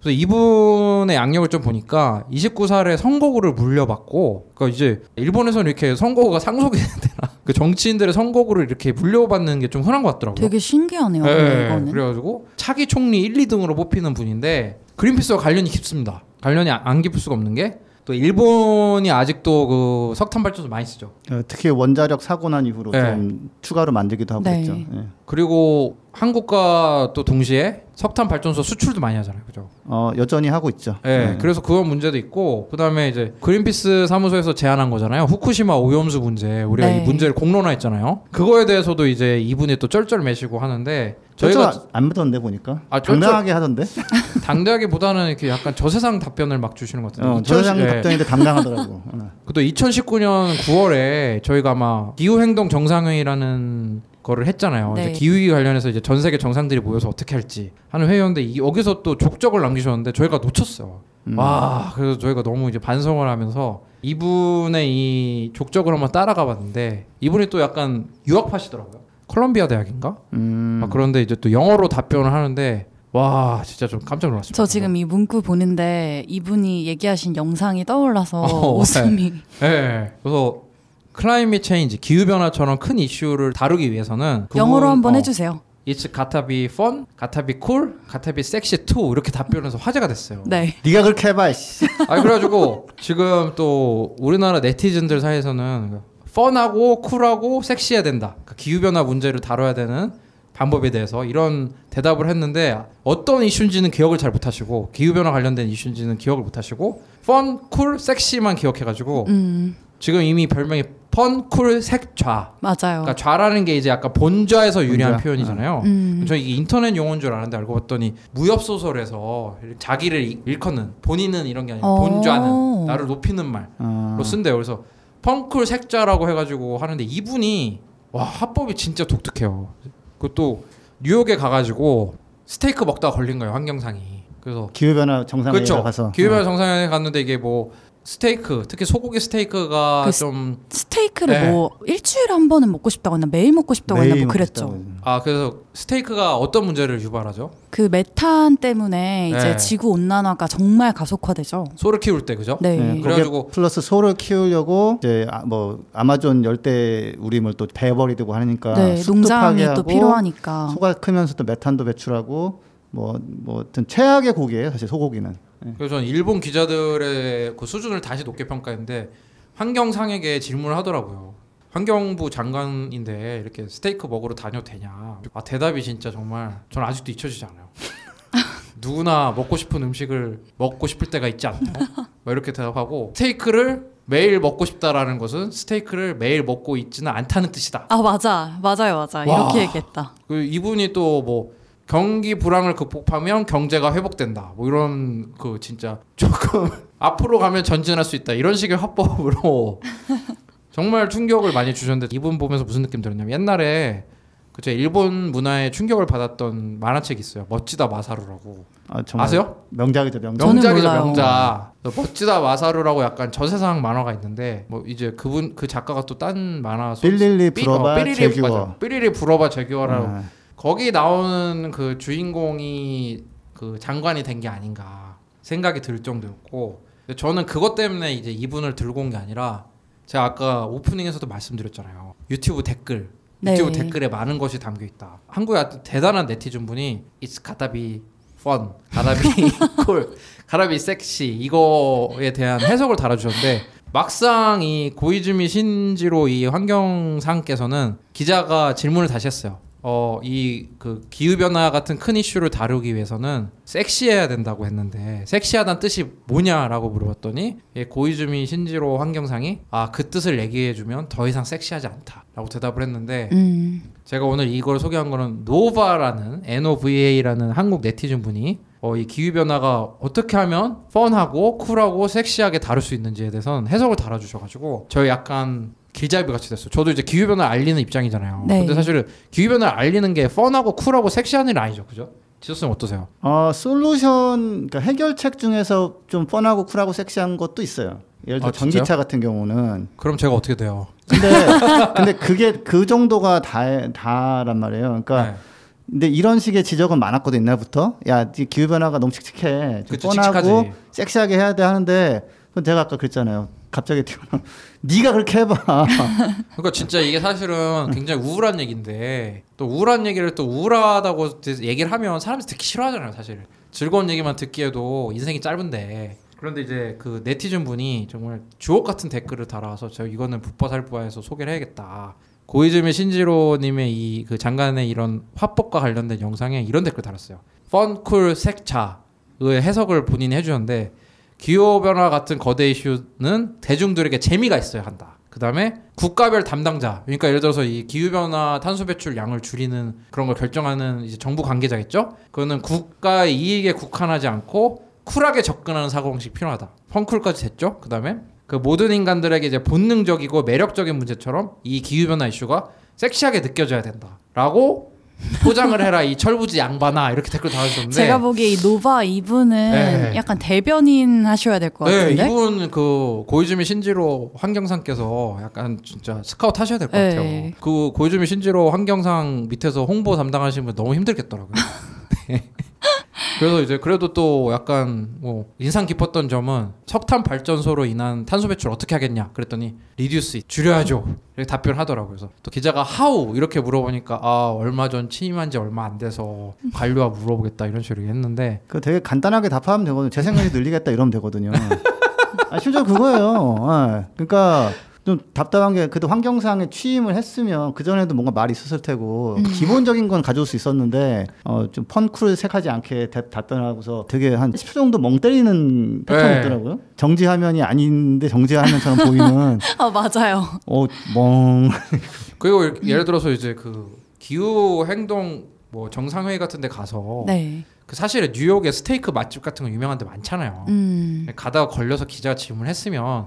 그래서 이분의 양력을 좀 보니까 29살에 선거구를 물려받고 그러니까 이제 일본에서는 이렇게 선거구가 상속이 *laughs* 되나 그 정치인들의 선거구를 이렇게 물려받는 게 좀 흔한 것 같더라고요. 되게 신기하네요. 네, 이거는. 그래가지고 차기 총리 1, 2등으로 뽑히는 분인데 그린피스와 관련이 깊습니다. 관련이 안- 안 깊을 수가 없는 게 또 일본이 아직도 그 석탄 발전소 많이 쓰죠. 어, 특히 원자력 사고 난 이후로 네. 좀 추가로 만들기도 하고 네. 있죠. 예. 그리고 한국과 또 동시에 석탄 발전소 수출도 많이 하잖아요, 그죠? 어, 여전히 하고 있죠. 예, 네. 그래서 그건 문제도 있고 그다음에 이제 그린피스 사무소에서 제안한 거잖아요. 후쿠시마 오염수 문제 우리가 네. 이 문제를 공론화했잖아요. 그거에 대해서도 이제 이분이 또 쩔쩔매시고 하는데 저희가 안 믿었는데 보니까 아, 당당하게 하던데. *laughs* 당대하기보다는 이렇게 약간 저세상 답변을 막 주시는 것 같은데. 어, 2010 저장 예. 답변인데 당당하더라고. 어. 그또 2019년 9월에 저희가 아마 기후 행동 정상회의라는 거를 했잖아요. 네. 기후위기 관련해서 이제 전 세계 정상들이 모여서 어떻게 할지 하는 회의였는데 이- 여기서 또 족적을 남기셨는데 저희가 놓쳤어요. 음. 와, 그래서 저희가 너무 이제 반성을 하면서 이분의 이 족적을 한번 따라가 봤는데 이분이 또 약간 유학파시더라고요. 콜롬비아 대학인가? 음. 아, 그런데 이제 또 영어로 답변을 하는데 와, 진짜 좀 깜짝 놀랐습니다. 저 지금 이 문구 보는데 이분이 얘기하신 영상이 떠올라서 어, 웃음이. 네. 그래서 클라이밋 체인지 기후 변화처럼 큰 이슈를 다루기 위해서는 영어로 한번 어, 해주세요. It's gotta be fun, gotta be cool, gotta be sexy too 이렇게 답변해서 화제가 됐어요. 네. 네가 그렇게 해봐. 씨. *laughs* 아 그래가지고 지금 또 우리나라 네티즌들 사이에서는 fun하고 cool하고 섹시해야 된다. 그러니까 기후 변화 문제를 다뤄야 되는 방법에 대해서 이런 대답을 했는데 어떤 이슈인지는 기억을 잘 못하시고 기후 변화 관련된 이슈인지는 기억을 못하시고 fun, cool, 섹시만 기억해가지고 음, 지금 이미 별명이 펀쿨섹좌. 맞아요. 그러니까 좌라는 게 이제 약간 본좌에서 유래한 본좌. 표현이잖아요. 음. 저 이게 인터넷 용어인 줄 알았는데 알고 봤더니 무협 소설에서 자기를 일- 일컫는 본인은 이런 게 아니라 어. 본좌는 나를 높이는 말로 어. 쓴대요. 그래서 펀쿨섹좌라고 해가지고 하는데 이분이 와 화법이 진짜 독특해요. 그것도 뉴욕에 가가지고 스테이크 먹다가 걸린 거예요 환경상이. 그래서 기후 변화 정상회의 그렇죠. 가서 기후변화 어. 정상회에 갔는데 이게 뭐 스테이크 특히 소고기 스테이크가 그 스- 좀 스테이크를 네. 뭐 일주일에 한 번은 먹고 싶다고 했나 매일 먹고 싶다고 했나 매일 뭐 그랬죠. 아 그래서 스테이크가 어떤 문제를 유발하죠? 그 메탄 때문에 이제 네. 지구 온난화가 정말 가속화되죠. 소를 키울 때 그죠? 네. 네, 그래가지고- 플러스 소를 키우려고 이제 아, 뭐 아마존 열대 우림을 또 베어버리고 하니까 네, 농장이 또 파괴하고 필요하니까. 소가 크면서 또 메탄도 배출하고 뭐뭐 하여튼 최악의 고기예요 사실 소고기는. 네. 그래서 저는 일본 기자들의 그 수준을 다시 높게 평가했는데 환경상에게 질문을 하더라고요. 환경부 장관인데 이렇게 스테이크 먹으러 다녀도 되냐? 아 대답이 진짜 정말 저는 아직도 잊혀지지 않아요. *laughs* 누구나 먹고 싶은 음식을 먹고 싶을 때가 있지 않나요? 뭐 이렇게 대답하고 스테이크를 매일 먹고 싶다라는 것은 스테이크를 매일 먹고 있지는 않다는 뜻이다. 아 맞아 맞아요 맞아 와. 이렇게 얘기했다. 그 이분이 또뭐 경기 불황을 극복하면 경제가 회복된다. 뭐 이런 그 진짜 조금 *laughs* 앞으로 가면 전진할 수 있다. 이런 식의 화법으로 *laughs* 정말 충격을 많이 주셨는데 이분 보면서 무슨 느낌 들었냐면 옛날에 그제 일본 문화에 충격을 받았던 만화책이 있어요. 멋지다 마사루라고. 아, 정말 아세요? 명작이죠 명작. 명작이죠. 명작. 멋지다 마사루라고 약간 저세상 만화가 있는데 뭐 이제 그분 그 작가가 또 딴 만화 어, 삐리리 제규어. 삐리리 불어봐 제규어라고 아, 거기 나오는 그 주인공이 그 장관이 된 게 아닌가 생각이 들 정도였고 저는 그것 때문에 이제 이분을 들고 온 게 아니라 제가 아까 오프닝에서도 말씀드렸잖아요 유튜브 댓글 네. 유튜브 댓글에 많은 것이 담겨 있다 한국의 아주 대단한 네티즌 분이 It's gotta be fun, *laughs* cool, gotta be sexy 이거에 대한 해석을 달아주셨는데 막상 이 고이즈미 신지로 이 환경상께서는 기자가 질문을 다시 했어요. 어, 이 그 기후 변화 같은 큰 이슈를 다루기 위해서는 섹시해야 된다고 했는데 섹시하다는 뜻이 뭐냐라고 물어봤더니 예, 고이즈미 신지로 환경상이 아 그 뜻을 얘기해 주면 더 이상 섹시하지 않다라고 대답을 했는데 음. 제가 오늘 이걸 소개한 거는 노바라는 NOVA라는 한국 네티즌 분이 어, 이 기후 변화가 어떻게 하면 펀하고 쿨하고 섹시하게 다룰 수 있는지에 대해서는 해석을 달아주셔가지고 저희 약간 길잡이 같이 됐어요. 저도 이제 기후 변화 를 알리는 입장이잖아요. 네. 근데 사실은 기후 변화 를 알리는 게 펀하고 쿨하고 섹시한 일 아니죠, 그죠? 지소쌤 어떠세요? 어, 솔루션 그러니까 해결책 중에서 좀 뻔하고 쿨하고 섹시한 것도 있어요. 예를 들어 아, 진짜요? 전기차 같은 경우는 그럼 제가 어떻게 돼요? 근데 *laughs* 근데 그게 그 정도가 다 다란 말이에요. 그러니까 네. 근데 이런 식의 지적은 많았거든 옛날부터. 야, 이 기후 변화가 너무 칙칙해. 뻔하고 칙칙하지. 섹시하게 해야 돼 하는데 그건 제가 아까 그랬잖아요. 갑자기 *laughs* 튀어나와. 네가 그렇게 해봐. *laughs* 그러니까 진짜 이게 사실은 굉장히 우울한 얘기인데 또 우울한 얘기를 또 우울하다고 얘기를 하면 사람들이 듣기 싫어하잖아요 사실. 즐거운 얘기만 듣기에도 인생이 짧은데. 그런데 이제 그 네티즌 분이 정말 주옥 같은 댓글을 달아서 저 이거는 붓바살바에서 소개를 해야겠다. 고이즈미 신지로님의 이 그 장관의 이런 화법과 관련된 영상에 이런 댓글 달았어요 펀쿨 색차의 해석을 본인이 해주셨는데 기후 변화 같은 거대 이슈는 대중들에게 재미가 있어야 한다. 그 다음에 국가별 담당자, 그러니까 예를 들어서 이 기후 변화 탄소 배출 양을 줄이는 그런 걸 결정하는 이제 정부 관계자겠죠. 그거는 국가의 이익에 국한하지 않고 쿨하게 접근하는 사고방식 이 필요하다. 펑쿨까지 됐죠. 그 다음에 그 모든 인간들에게 이제 본능적이고 매력적인 문제처럼 이 기후 변화 이슈가 섹시하게 느껴져야 된다.라고 포장을 해라 이 철부지 양반아 이렇게 댓글 달아주셨는데 제가 보기에 이 노바 이분은 네. 약간 대변인 하셔야 될것 네, 같은데. 이분 그 고이즈미 신지로 환경상께서 약간 진짜 스카우트 하셔야 될것 네. 같아요. 그 고이즈미 신지로 환경상 밑에서 홍보 담당하시는 분 너무 힘들겠더라고요. *laughs* 네. 그래서 이제 그래도 또 약간 뭐 인상 깊었던 점은 석탄 발전소로 인한 탄소 배출 어떻게 하겠냐 그랬더니 reduce 줄여야죠 이렇게 답변하더라고요. 그래서 또 기자가 how 이렇게 물어보니까 아 얼마 전 취임한 지 얼마 안 돼서 관료와 물어보겠다 이런 식으로 했는데 그 되게 간단하게 답하면 되거든요. 재생산이 늘리겠다 이러면 되거든요. 아, 실제로 그거예요. 예. 그러니까 좀 답답한 게 그래도 환경상에 취임을 했으면 그 전에도 뭔가 말이 있었을 테고 기본적인 건 가져올 수 있었는데 어, 좀 펀쿨 색하지 않게 답- 답변하고서 되게 한 10초 정도 멍 때리는 패턴이 네. 있더라고요. 정지 화면이 아닌데 정지 화면처럼 보이는 *laughs* 아 맞아요. 어, 멍. *laughs* 그리고 예를 들어서 이제 그 기후 행동 뭐 정상회의 같은 데 가서 네. 그 사실은 뉴욕에 스테이크 맛집 같은 거 유명한 데 많잖아요. 음. 가다가 걸려서 기자가 질문했으면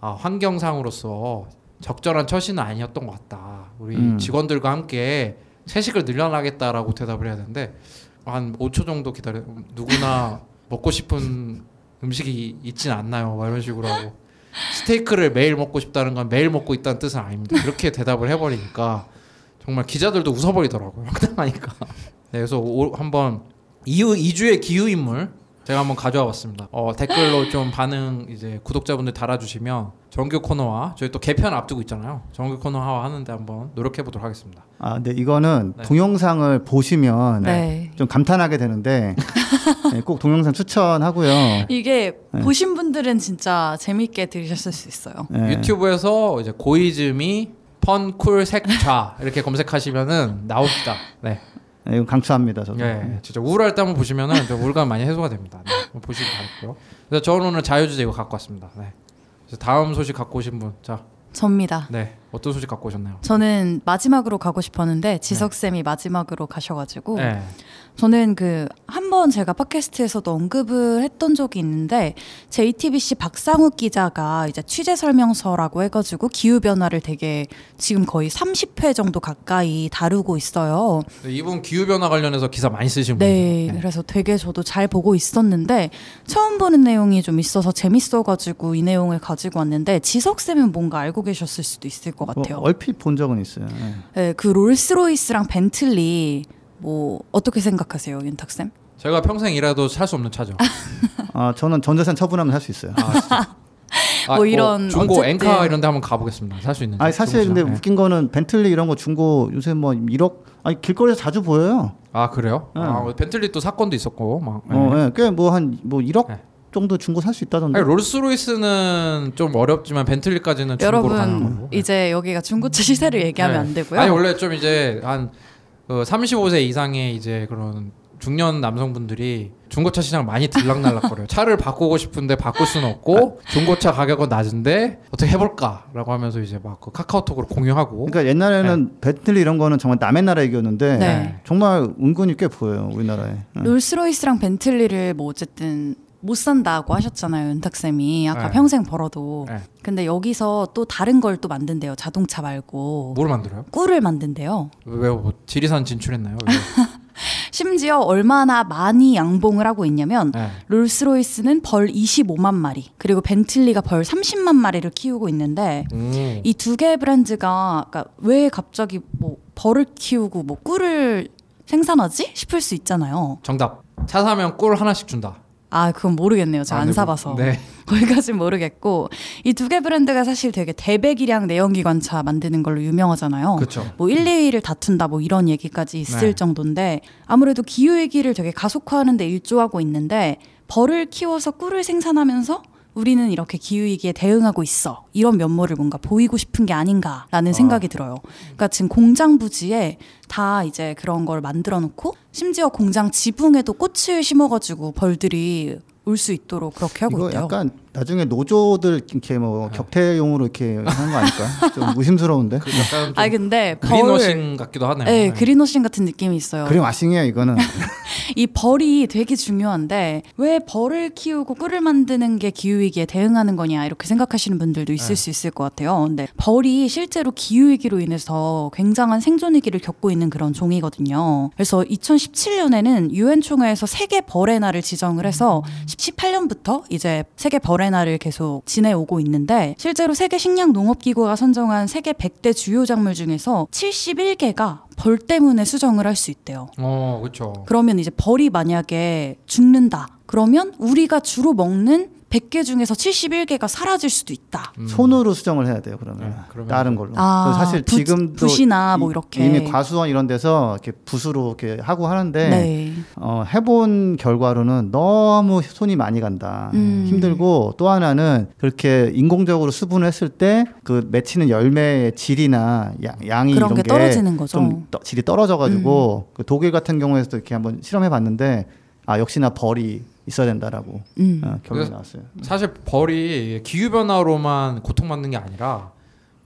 아, 환경상으로서 적절한 처신은 아니었던 것 같다. 우리 음. 직원들과 함께 채식을 늘려나겠다라고 대답을 해야 되는데 한 5초 정도 기다려 누구나 *laughs* 먹고 싶은 음식이 있진 않나요? 막 이런 식으로 하고 스테이크를 매일 먹고 싶다는 건 매일 먹고 있다는 뜻은 아닙니다. 이렇게 대답을 해버리니까 정말 기자들도 웃어버리더라고요. *laughs* 황당하니까. 네, 그래서 오- 한번 이후 2주의 기후 인물 제가 한번 가져와 봤습니다. 어, 댓글로 좀 반응 이제 구독자분들 달아주시면 정규 코너와 저희 또 개편 앞두고 있잖아요. 정규 코너화 하는데 한번 노력해 보도록 하겠습니다. 아, 근데 이거는 네. 동영상을 보시면 네. 좀 감탄하게 되는데 *laughs* 네, 꼭 동영상 추천하고요. 이게 네. 보신 분들은 진짜 재밌게 들으셨을 수 있어요. 네. 유튜브에서 이제 고이즈미 펀쿨 색좌 이렇게 검색하시면은 나옵니다. 네, 네, 이거 강추합니다. 저도. 네, 진짜 우울할 때 한번 보시면은 좀 우울감 많이 해소가 됩니다. 네, 한번 보시기 바랄게요. 그래서 저는 오늘 자유주제 이거 갖고 왔습니다. 네, 그래서 다음 소식 갖고 오신 분, 자, 접니다. 네, 어떤 소식 갖고 오셨나요? 저는 마지막으로 가고 싶었는데 지석 쌤이 마지막으로 가셔가지고 네. 저는 그 한 번 제가 팟캐스트에서도 언급을 했던 적이 있는데 JTBC 박상욱 기자가 이제 취재 설명서라고 해가지고 기후 변화를 되게 지금 거의 30회 정도 가까이 다루고 있어요. 네, 이분 기후 변화 관련해서 기사 많이 쓰신 네, 분이에요. 그래서 되게 저도 잘 보고 있었는데 처음 보는 내용이 좀 있어서 재밌어가지고 이 내용을 가지고 왔는데 지석 쌤은 뭔가 알고 계셨을 수도 있을 것뭐 같아요. 얼핏 본 적은 있어요. 네. 네, 그 롤스로이스랑 벤틀리 뭐 어떻게 생각하세요, 윤탁 쌤? 제가 평생 일해도 살 수 없는 차죠. 아 저는 전재산 처분하면 살 수 있어요. 아, 진짜. *laughs* 아, 뭐 이런 중고 어쨌든- 엔카 이런 데 한번 가보겠습니다. 살 수 있는지. 아니 사실 근데. 네. 웃긴 거는 벤틀리 이런 거 중고 요새 뭐 1억 아니 길거리에서 자주 보여요. 아 그래요? 네. 아, 벤틀리 또 사건도 있었고 막. 네. 어, 예. 꽤뭐 한 뭐 1억 네. 정도 중고 살 수 있다던데. 아니, 롤스로이스는 좀 어렵지만 벤틀리까지는 중고로 가는 여러분 거고. 이제 여기가 중고차 시세를 얘기하면 네. 안 되고요. 아니 원래 좀 이제 한 어, 35세 이상의 이제 그런 중년 남성분들이 중고차 시장 많이 들락날락거려요. *laughs* 차를 바꾸고 싶은데 바꿀 수는 없고 중고차 가격은 낮은데 어떻게 해볼까라고 하면서 이제 막 그 카카오톡으로 공유하고. 그러니까 옛날에는 벤틀리 이런 거는 정말 남의 나라 얘기였는데 네. 정말 은근히 꽤 보여요 우리나라에. 예. 롤스로이스랑 벤틀리를 뭐 어쨌든 못 산다고 하셨잖아요, 윤탁 쌤이 아까 네. 평생 벌어도. 네. 근데 여기서 또 다른 걸 또 만든대요, 자동차 말고 뭘 만들어요? 꿀을 만든대요. 왜 뭐 지리산 진출했나요? 왜? *laughs* 심지어 얼마나 많이 양봉을 하고 있냐면 네. 롤스로이스는 벌 25만 마리, 그리고 벤틀리가 벌 30만 마리를 키우고 있는데 음. 이두 개의 브랜드가 그러니까 왜 갑자기 뭐 벌을 키우고 뭐 꿀을 생산하지 싶을 수 있잖아요. 정답. 차 사면 꿀 하나씩 준다. 아 그건 모르겠네요. 제가 아, 안 네, 사봐서 네. *laughs* 거기까진 모르겠고 이 두 개 브랜드가 사실 되게 대배기량 내연기관차 만드는 걸로 유명하잖아요. 그렇죠. 뭐 1, 2위를 다툰다 뭐 이런 얘기까지 있을 네. 정도인데 아무래도 기후 위기를 되게 가속화하는 데 일조하고 있는데 벌을 키워서 꿀을 생산하면서 우리는 이렇게 기후 위기에 대응하고 있어. 이런 면모를 뭔가 보이고 싶은 게 아닌가라는 생각이 들어요. 그러니까 지금 공장 부지에 다 이제 그런 걸 만들어 놓고 심지어 공장 지붕에도 꽃을 심어 가지고 벌들이 올 수 있도록 그렇게 하고 있대요. 약간 나중에 노조들 이렇게 뭐 격퇴용으로 이렇게 하는 거 아닐까? 좀 *laughs* 의심스러운데. 그 약간 좀 아니 근데 벌 그린워싱 같기도 하네요. 네, 그린워싱 같은 느낌이 있어요. 그림 와싱이에요 이거는. *laughs* 이 벌이 되게 중요한데 왜 벌을 키우고 꿀을 만드는 게 기후 위기에 대응하는 거냐 이렇게 생각하시는 분들도 있을 네. 수 있을 것 같아요. 근데 벌이 실제로 기후 위기로 인해서 굉장한 생존 위기를 겪고 있는 그런 종이거든요. 그래서 2017년에는 유엔 총회에서 세계 벌의 날을 지정을 해서 18년부터 이제 세계 벌의 날을 계속 지내오고 있는데 실제로 세계 식량 농업 기구가 선정한 세계 100대 주요 작물 중에서 71개가 벌 때문에 수정을 할 수 있대요. 어, 그렇죠. 그러면 이제 벌이 만약에 죽는다. 그러면 우리가 주로 먹는 100개 중에서 71개가 사라질 수도 있다. 음. 손으로 수정을 해야 돼요 그러면 네, 그러면 다른 걸로. 아, 사실 붓- 지금도 붓이나 뭐 이- 이렇게. 이미 과수원 이런 데서 이렇게 붓으로 이렇게 하고 하는데 네. 어, 해본 결과로는 너무 손이 많이 간다. 음. 힘들고 또 하나는 그렇게 인공적으로 수분을 했을 때 그 맺히는 열매의 질이나 야- 양이 그런 이런 게 떨어지는 거죠. 음. 좀 떠- 질이 떨어져가지고 그 독일 같은 경우에서도 이렇게 한번 실험해 봤는데 아 역시나 벌이 있어야 된다라고 음. 어, 결론이 나왔어요. 사실 벌이 기후 변화로만 고통받는 게 아니라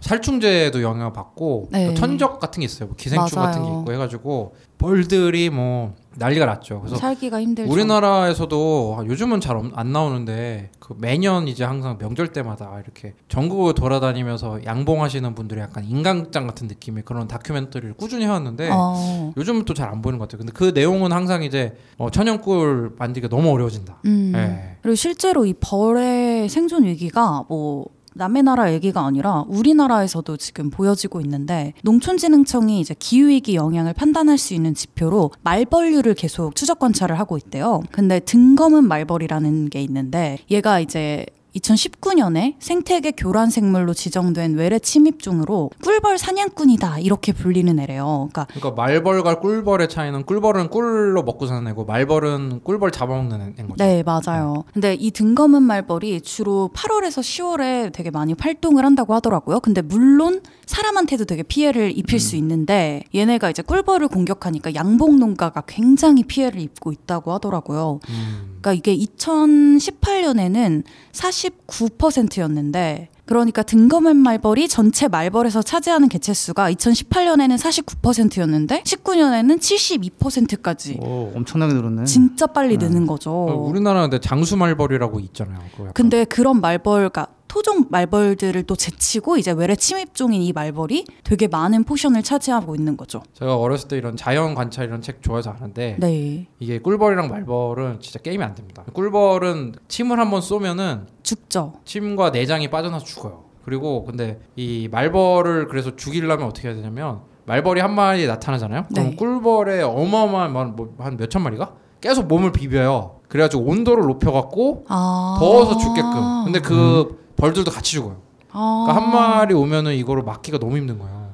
살충제도 영향을 받고 네. 또 천적 같은 게 있어요. 뭐 기생충 맞아요. 같은 게 있고 해가지고 벌들이 뭐 난리가 났죠. 그래서 살기가 힘들죠. 우리나라에서도 요즘은 잘 안 나오는데 그 매년 이제 항상 명절 때마다 이렇게 전국을 돌아다니면서 양봉하시는 분들이 약간 인간극장 같은 느낌의 그런 다큐멘터리를 꾸준히 해왔는데 어. 요즘은 또 잘 안 보이는 것 같아요. 근데 그 내용은 항상 이제 어, 천연꿀 만들기가 너무 어려워진다. 음. 예. 그리고 실제로 이 벌의 생존 위기가 뭐 남의 나라 얘기가 아니라 우리나라에서도 지금 보여지고 있는데 농촌진흥청이 이제 기후위기 영향을 판단할 수 있는 지표로 말벌류를 계속 추적 관찰을 하고 있대요. 근데 등검은 말벌이라는 게 있는데 얘가 이제 2019년에 생태계 교란 생물로 지정된 외래 침입종으로 꿀벌 사냥꾼이다 이렇게 불리는 애래요. 그러니까 그러니까 말벌과 꿀벌의 차이는 꿀벌은 꿀로 먹고 사는 애고 말벌은 꿀벌 잡아먹는 애인 거죠. 네, 맞아요. 근데 이 등검은 말벌이 주로 8월에서 10월에 되게 많이 활동을 한다고 하더라고요. 근데 물론 사람한테도 되게 피해를 입힐 수 있는데 얘네가 이제 꿀벌을 공격하니까 양봉 농가가 굉장히 피해를 입고 있다고 하더라고요. 음. 그러니까 이게 2018년에는 49%였는데 그러니까 등검은 말벌이 전체 말벌에서 차지하는 개체수가 2018년에는 49%였는데 19년에는 72%까지 오, 엄청나게 늘었네. 진짜 빨리 네. 느는 거죠. 어, 우리나라는 근데 장수 말벌이라고 있잖아요. 그거 약간. 근데 그런 말벌가 토종 말벌들을 또 제치고 이제 외래 침입종인 이 말벌이 되게 많은 포션을 차지하고 있는 거죠. 제가 어렸을 때 이런 자연 관찰 이런 책 좋아해서 아는데 네. 이게 꿀벌이랑 말벌은 진짜 게임이 안 됩니다. 꿀벌은 침을 한번 쏘면은 죽죠. 침과 내장이 빠져나서 죽어요. 그리고 근데 이 말벌을 그래서 죽이려면 어떻게 해야 되냐면 말벌이 한 마리 나타나잖아요. 그럼 네. 꿀벌의 어마어마한 뭐 한 몇천 마리가 계속 몸을 비벼요. 그래가지고 온도를 높여갖고 아. 더워서 죽게끔. 근데 그 벌들도 같이 죽어요. 아. 그러니까 한 마리 오면은 이거를 막기가 너무 힘든 거예요.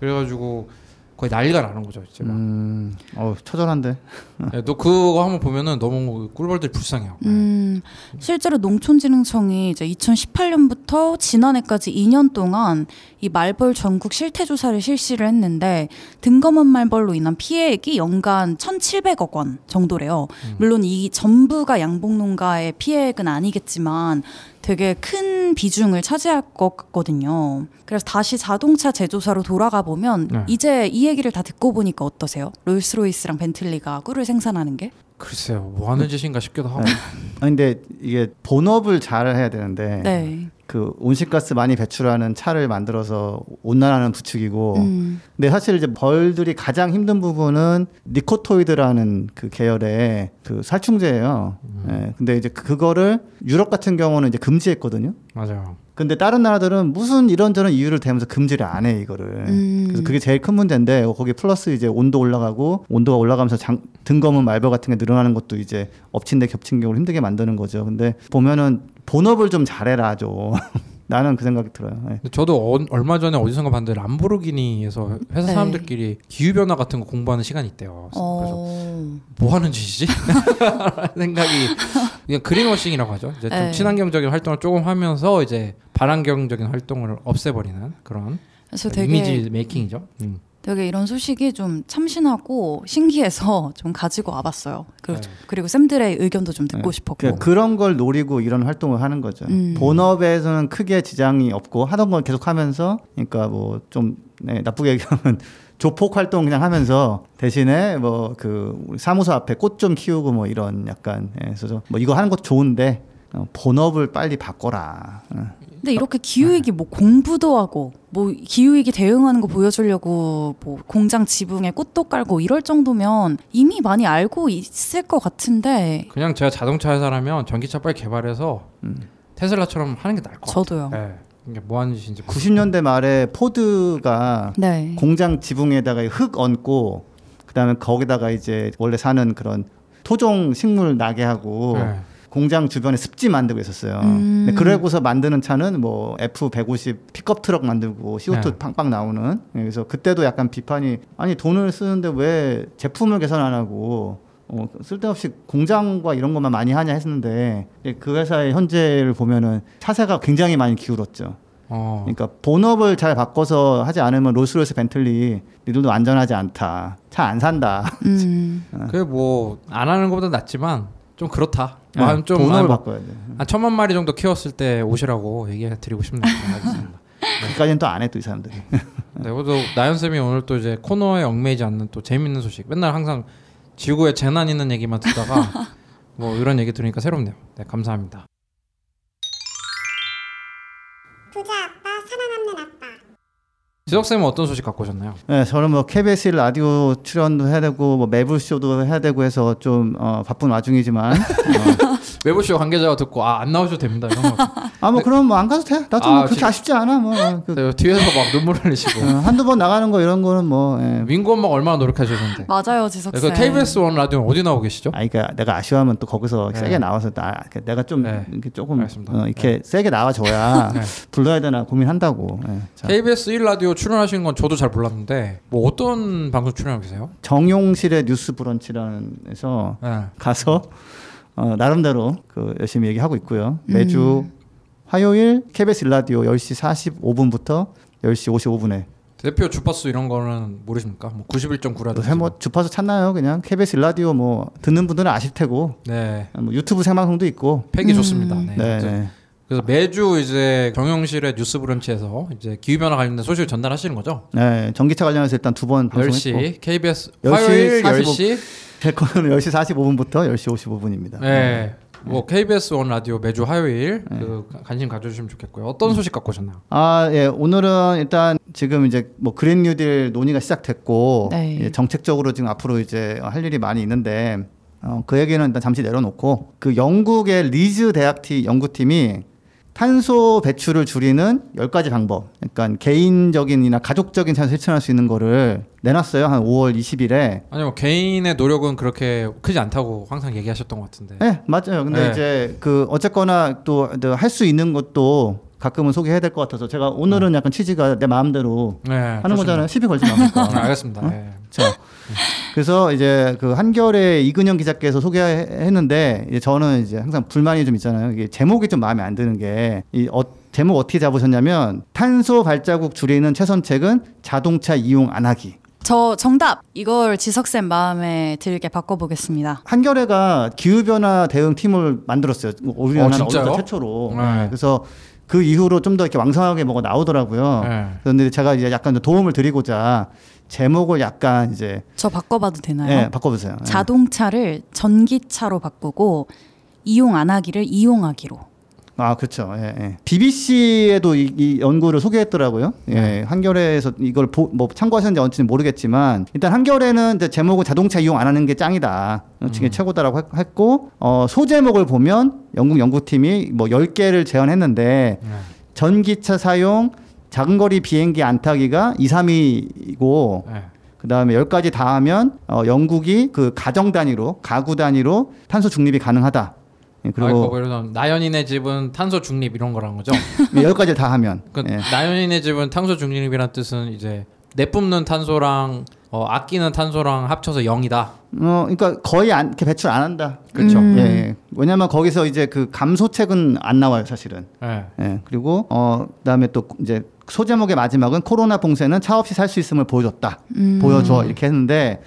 그래가지고 거의 난리가 나는 거죠, 이제 막. 음, 어 처절한데. *laughs* 예, 너 그거 한번 보면은 너무 꿀벌들이 불쌍해요. 음, 실제로 농촌진흥청이 이제 2018년부터 지난해까지 2년 동안 이 말벌 전국 실태 조사를 실시를 했는데 등검은 말벌로 인한 피해액이 연간 1,700억 원 정도래요. 물론 이 전부가 양봉 농가의 피해액은 아니겠지만 되게 큰 비중을 차지할 것 같거든요. 그래서 다시 자동차 제조사로 돌아가 보면 네. 이제 이 얘기를 다 듣고 보니까 어떠세요? 롤스로이스랑 벤틀리가 꿀을 생산하는 게? 글쎄요, 뭐 하는 짓인가 싶기도 하고. 아니 근데 이게 본업을 잘 해야 되는데 네. 그 온실가스 많이 배출하는 차를 만들어서 온난화는 부추기고 음. 근데 사실 이제 벌들이 가장 힘든 부분은 니코토이드라는 그 계열의 그 살충제예요. 예. 근데 이제 그거를 유럽 같은 경우는 이제 금지했거든요. 맞아요. 근데 다른 나라들은 무슨 이런저런 이유를 대면서 금지를 안 해 이거를. 음. 그래서 그게 제일 큰 문제인데 거기 플러스 이제 온도 올라가고 온도가 올라가면서 장, 등검은 말벌 같은 게 늘어나는 것도 이제 엎친 데 겹친 경우를 힘들게 만드는 거죠. 근데 보면은 본업을 좀 잘해라 좀. *laughs* 나는 그 생각이 들어요. 예. 근데 저도 어- 얼마 전에 어디선가 봤는데 람보르기니에서 회사 네. 사람들끼리 기후 변화 같은 거 공부하는 시간이 있대요. 그래서 어. 뭐 하는 짓이지? *laughs* 생각이 그냥 그린워싱이라고 하죠. 이제 좀 네. 친환경적인 활동을 조금 하면서 이제 반환경적인 활동을 없애버리는 그런 그래서 되게 이미지 메이킹이죠. 음. 되게 이런 소식이 좀 참신하고 신기해서 *laughs* 좀 가지고 와봤어요. 그리고, 네. 그리고 쌤들의 의견도 좀 듣고 네. 싶었고. 그러니까 그런 걸 노리고 이런 활동을 하는 거죠. 음. 본업에서는 크게 지장이 없고 하던 걸 계속 하면서 그러니까 뭐 좀 네, 나쁘게 얘기하면 *laughs* 조폭 활동 그냥 하면서 대신에 뭐 그 사무소 앞에 꽃 좀 키우고 뭐 이런 약간 예, 그래서 뭐 이거 하는 것도 좋은데 어, 본업을 빨리 바꿔라. 어. 근데 이렇게 기후위기 뭐 공부도 하고 뭐 기후위기 대응하는 거 보여주려고 뭐 공장 지붕에 꽃도 깔고 이럴 정도면 이미 많이 알고 있을 것 같은데 그냥 제가 자동차 회사라면 전기차 빨리 개발해서 테슬라처럼 하는 게 나을 것 같아요. 저도요. 네. 이게 뭐 하는 짓인지 90년대 말에 포드가 네. 공장 지붕에다가 흙 얹고 그다음에 거기다가 이제 원래 사는 그런 토종 식물 나게 하고 네. 공장 주변에 습지 만들고 있었어요. 음. 근데 그러고서 만드는 차는 뭐 F150 픽업 트럭 만들고 CO2 네. 팡팡 나오는. 예, 그래서 그때도 약간 비판이 아니 돈을 쓰는데 왜 제품을 개선 안 하고 어, 쓸데없이 공장과 이런 것만 많이 하냐 했는데 예, 그 회사의 현재를 보면은 사세가 굉장히 많이 기울었죠. 어. 그러니까 본업을 잘 바꿔서 하지 않으면 롤스로이스 벤틀리 니들도 안전하지 않다. 차 안 산다. 음. *laughs* 그게 뭐 안 하는 것보다 낫지만 좀 그렇다. 네, 뭐좀 본업을 아, 뭐 바꿔야 돼. 한 천만 마리 정도 키웠을 때 오시라고 얘기해 드리고 싶네요. *laughs* 알겠습니다. 그까지는 또 안 해 또 이 사람들이. 네, 그래도 나연 쌤이 오늘 또 이제 코너에 얽매이지 않는 또 재밌는 소식. 맨날 항상 지구에 재난 있는 얘기만 듣다가 *laughs* 뭐 이런 얘기 들으니까 새롭네요. 네, 감사합니다. 부자 아빠, 살아남는 아빠. 지석 쌤은 어떤 소식 갖고 오셨나요? 네, 저는 뭐 KBS 라디오 출연도 해야 되고 뭐 매불 쇼도 해야 되고 해서 좀 어, 바쁜 와중이지만 외부쇼 관계자가 듣고 아 안 나오셔도 됩니다. 이런 거. *laughs* 아 뭐 그럼 뭐 안 가도 돼. 나도 아, 뭐 그렇게 진짜? 아쉽지 않아. 뭐 그, 네, 뒤에서 막 눈물 흘리시고 어, 한두 번 나가는 거 이런 거는 뭐 예. 민구 엄마가 얼마나 노력하셨는데. 맞아요, 지석 네, 쌤. 그 KBS 원 라디오 어디 나오고 계시죠? 아, 그러니까 내가 아쉬워하면 또 거기서 네. 세게 나와서 나 내가 좀 네. 이렇게 조금. 어, 이렇게 세게 나와줘야 *laughs* 네. 불러야 되나 고민한다고. 예. 자, KBS 1 라디오 출연하신 건 저도 잘 몰랐는데 뭐 어떤 방송 출연하고 계세요? 정용실의 뉴스 브런치라는 네. 가서 어, 나름대로 그 열심히 얘기하고 있고요. 음. 매주 화요일 KBS 라디오 10시 45분부터 10시 55분에 대표 주파수 이런 거는 모르십니까? 뭐 91.9라든지. 요새 뭐 주파수 찾나요? 그냥 KBS 라디오 뭐 듣는 분들은 아실 테고 네. 뭐 유튜브 생방송도 있고 팩이 음. 좋습니다. 네. 네, 아무튼 네. 그래서 매주 이제 경영실의 뉴스 브런치에서 이제 기후 변화 관련된 소식을 전달하시는 거죠. 네, 전기차 관련해서 일단 두 번 방송했고 10시 KBS 10시 화요일 45 10시 델코는 10시 45분부터 10시 55분입니다. 네. 뭐 KBS 원 라디오 매주 화요일 그 관심 가져주시면 좋겠고요. 어떤 소식 갖고 오셨나요? 아, 예. 오늘은 일단 지금 이제 뭐 그린 뉴딜 논의가 시작됐고 네. 예, 정책적으로 지금 앞으로 이제 할 일이 많이 있는데 어, 그 얘기는 일단 잠시 내려놓고 그 영국의 리즈 대학티 연구팀이 탄소 배출을 줄이는 10가지 방법. 그러니까 개인적인이나 가족적인 차에서 실천할 수 있는 거를 내놨어요. 한 5월 20일에. 아니 뭐 개인의 노력은 그렇게 크지 않다고 항상 얘기하셨던 것 같은데. 네, 맞아요. 근데 네. 이제 그 어쨌거나 또 할 수 있는 것도 가끔은 소개해야 될 것 같아서 제가 오늘은 약간 취지가 내 마음대로 네. 하는 거잖아요. 시비 걸지 마니까. *laughs* 아, 알겠습니다. 네. 자, 그래서 이제 그 한결의 이근영 기자께서 소개했는데 이제 저는 이제 항상 불만이 좀 있잖아요. 이게 제목이 좀 마음에 안 드는 게 이 어, 제목 어떻게 잡으셨냐면 탄소 발자국 줄이는 최선책은 자동차 이용 안 하기. 저 정답 이걸 지석쌤 마음에 들게 바꿔보겠습니다. 한겨레가 기후변화 대응 팀을 만들었어요. 우리나라 어, 진짜요? 최초로. 네. 그래서 그 이후로 좀 더 이렇게 왕성하게 뭐가 나오더라고요. 네. 그런데 제가 이제 약간 도움을 드리고자 제목을 약간 이제 저 바꿔봐도 되나요? 예, 바꿔보세요. 예. 자동차를 전기차로 바꾸고 이용 안 하기를 이용하기로. 아 그렇죠. 예, 예. BBC에도 이, 이 연구를 소개했더라고요. 예, 네. 한겨레에서 이걸 보, 뭐 참고하셨는지 어찌는 모르겠지만 일단 한겨레는 이제 제목은 자동차 이용 안 하는 게 짱이다. 음. 지금 최고다라고 했- 했고 어, 소제목을 보면 영국 연구팀이 뭐 10개를 제안했는데 네. 전기차 사용 장거리 비행기 안 타기가 2, 3위고 네. 그다음에 10가지 다 하면 어, 영국이 그 가정 단위로 가구 단위로 탄소 중립이 가능하다. 예, 그리고 들면 나연이네 집은 탄소 중립 이런 거란 거죠. *laughs* 열 가지를 다 하면 그 예. 나연이네 집은 탄소 중립이란 뜻은 이제 내뿜는 탄소랑 어, 아끼는 탄소랑 합쳐서 0이다. 어, 그러니까 거의 안, 이렇게 배출 안 한다. 그렇죠. 음. 예, 예. 왜냐면 거기서 이제 그 감소책은 안 나와요, 사실은. 예. 예. 그리고 어, 그다음에 또 이제 소제목의 마지막은 코로나 봉쇄는 차 없이 살 수 있음을 보여줬다. 음. 보여줘 이렇게 했는데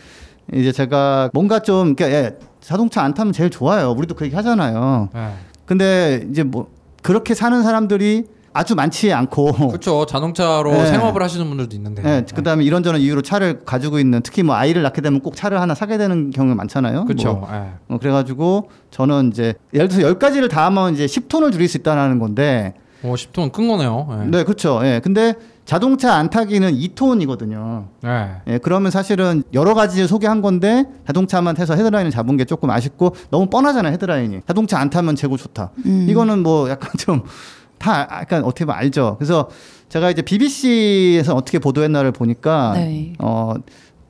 이제 제가 뭔가 좀 그러니까 예, 자동차 안 타면 제일 좋아요. 우리도 그 얘기 하잖아요. 예. 근데 이제 뭐 그렇게 사는 사람들이 아주 많지 않고 그렇죠. 자동차로 네. 생업을 하시는 분들도 있는데. 예, 그다음에 이런저런 이유로 차를 가지고 있는 특히 뭐 아이를 낳게 되면 꼭 차를 하나 사게 되는 경우가 많잖아요. 그렇죠. 뭐 예. 어, 그래가지고 저는 이제 예를 들어서 열 가지를 다 하면 이제 10톤을 줄일 수 있다는 건데, 오, 10톤 큰 거네요. 예. 네, 그렇죠. 예, 근데 자동차 안 타기는 2톤이거든요. 예. 예, 그러면 사실은 여러 가지를 소개한 건데 자동차만 해서 헤드라인을 잡은 게 조금 아쉽고 너무 뻔하잖아요 헤드라인이. 자동차 안 타면 최고 좋다. 음. 이거는 뭐 약간 좀 다 약간 어떻게 보면 알죠. 그래서 제가 이제 BBC에서 어떻게 보도했나를 보니까 네. 어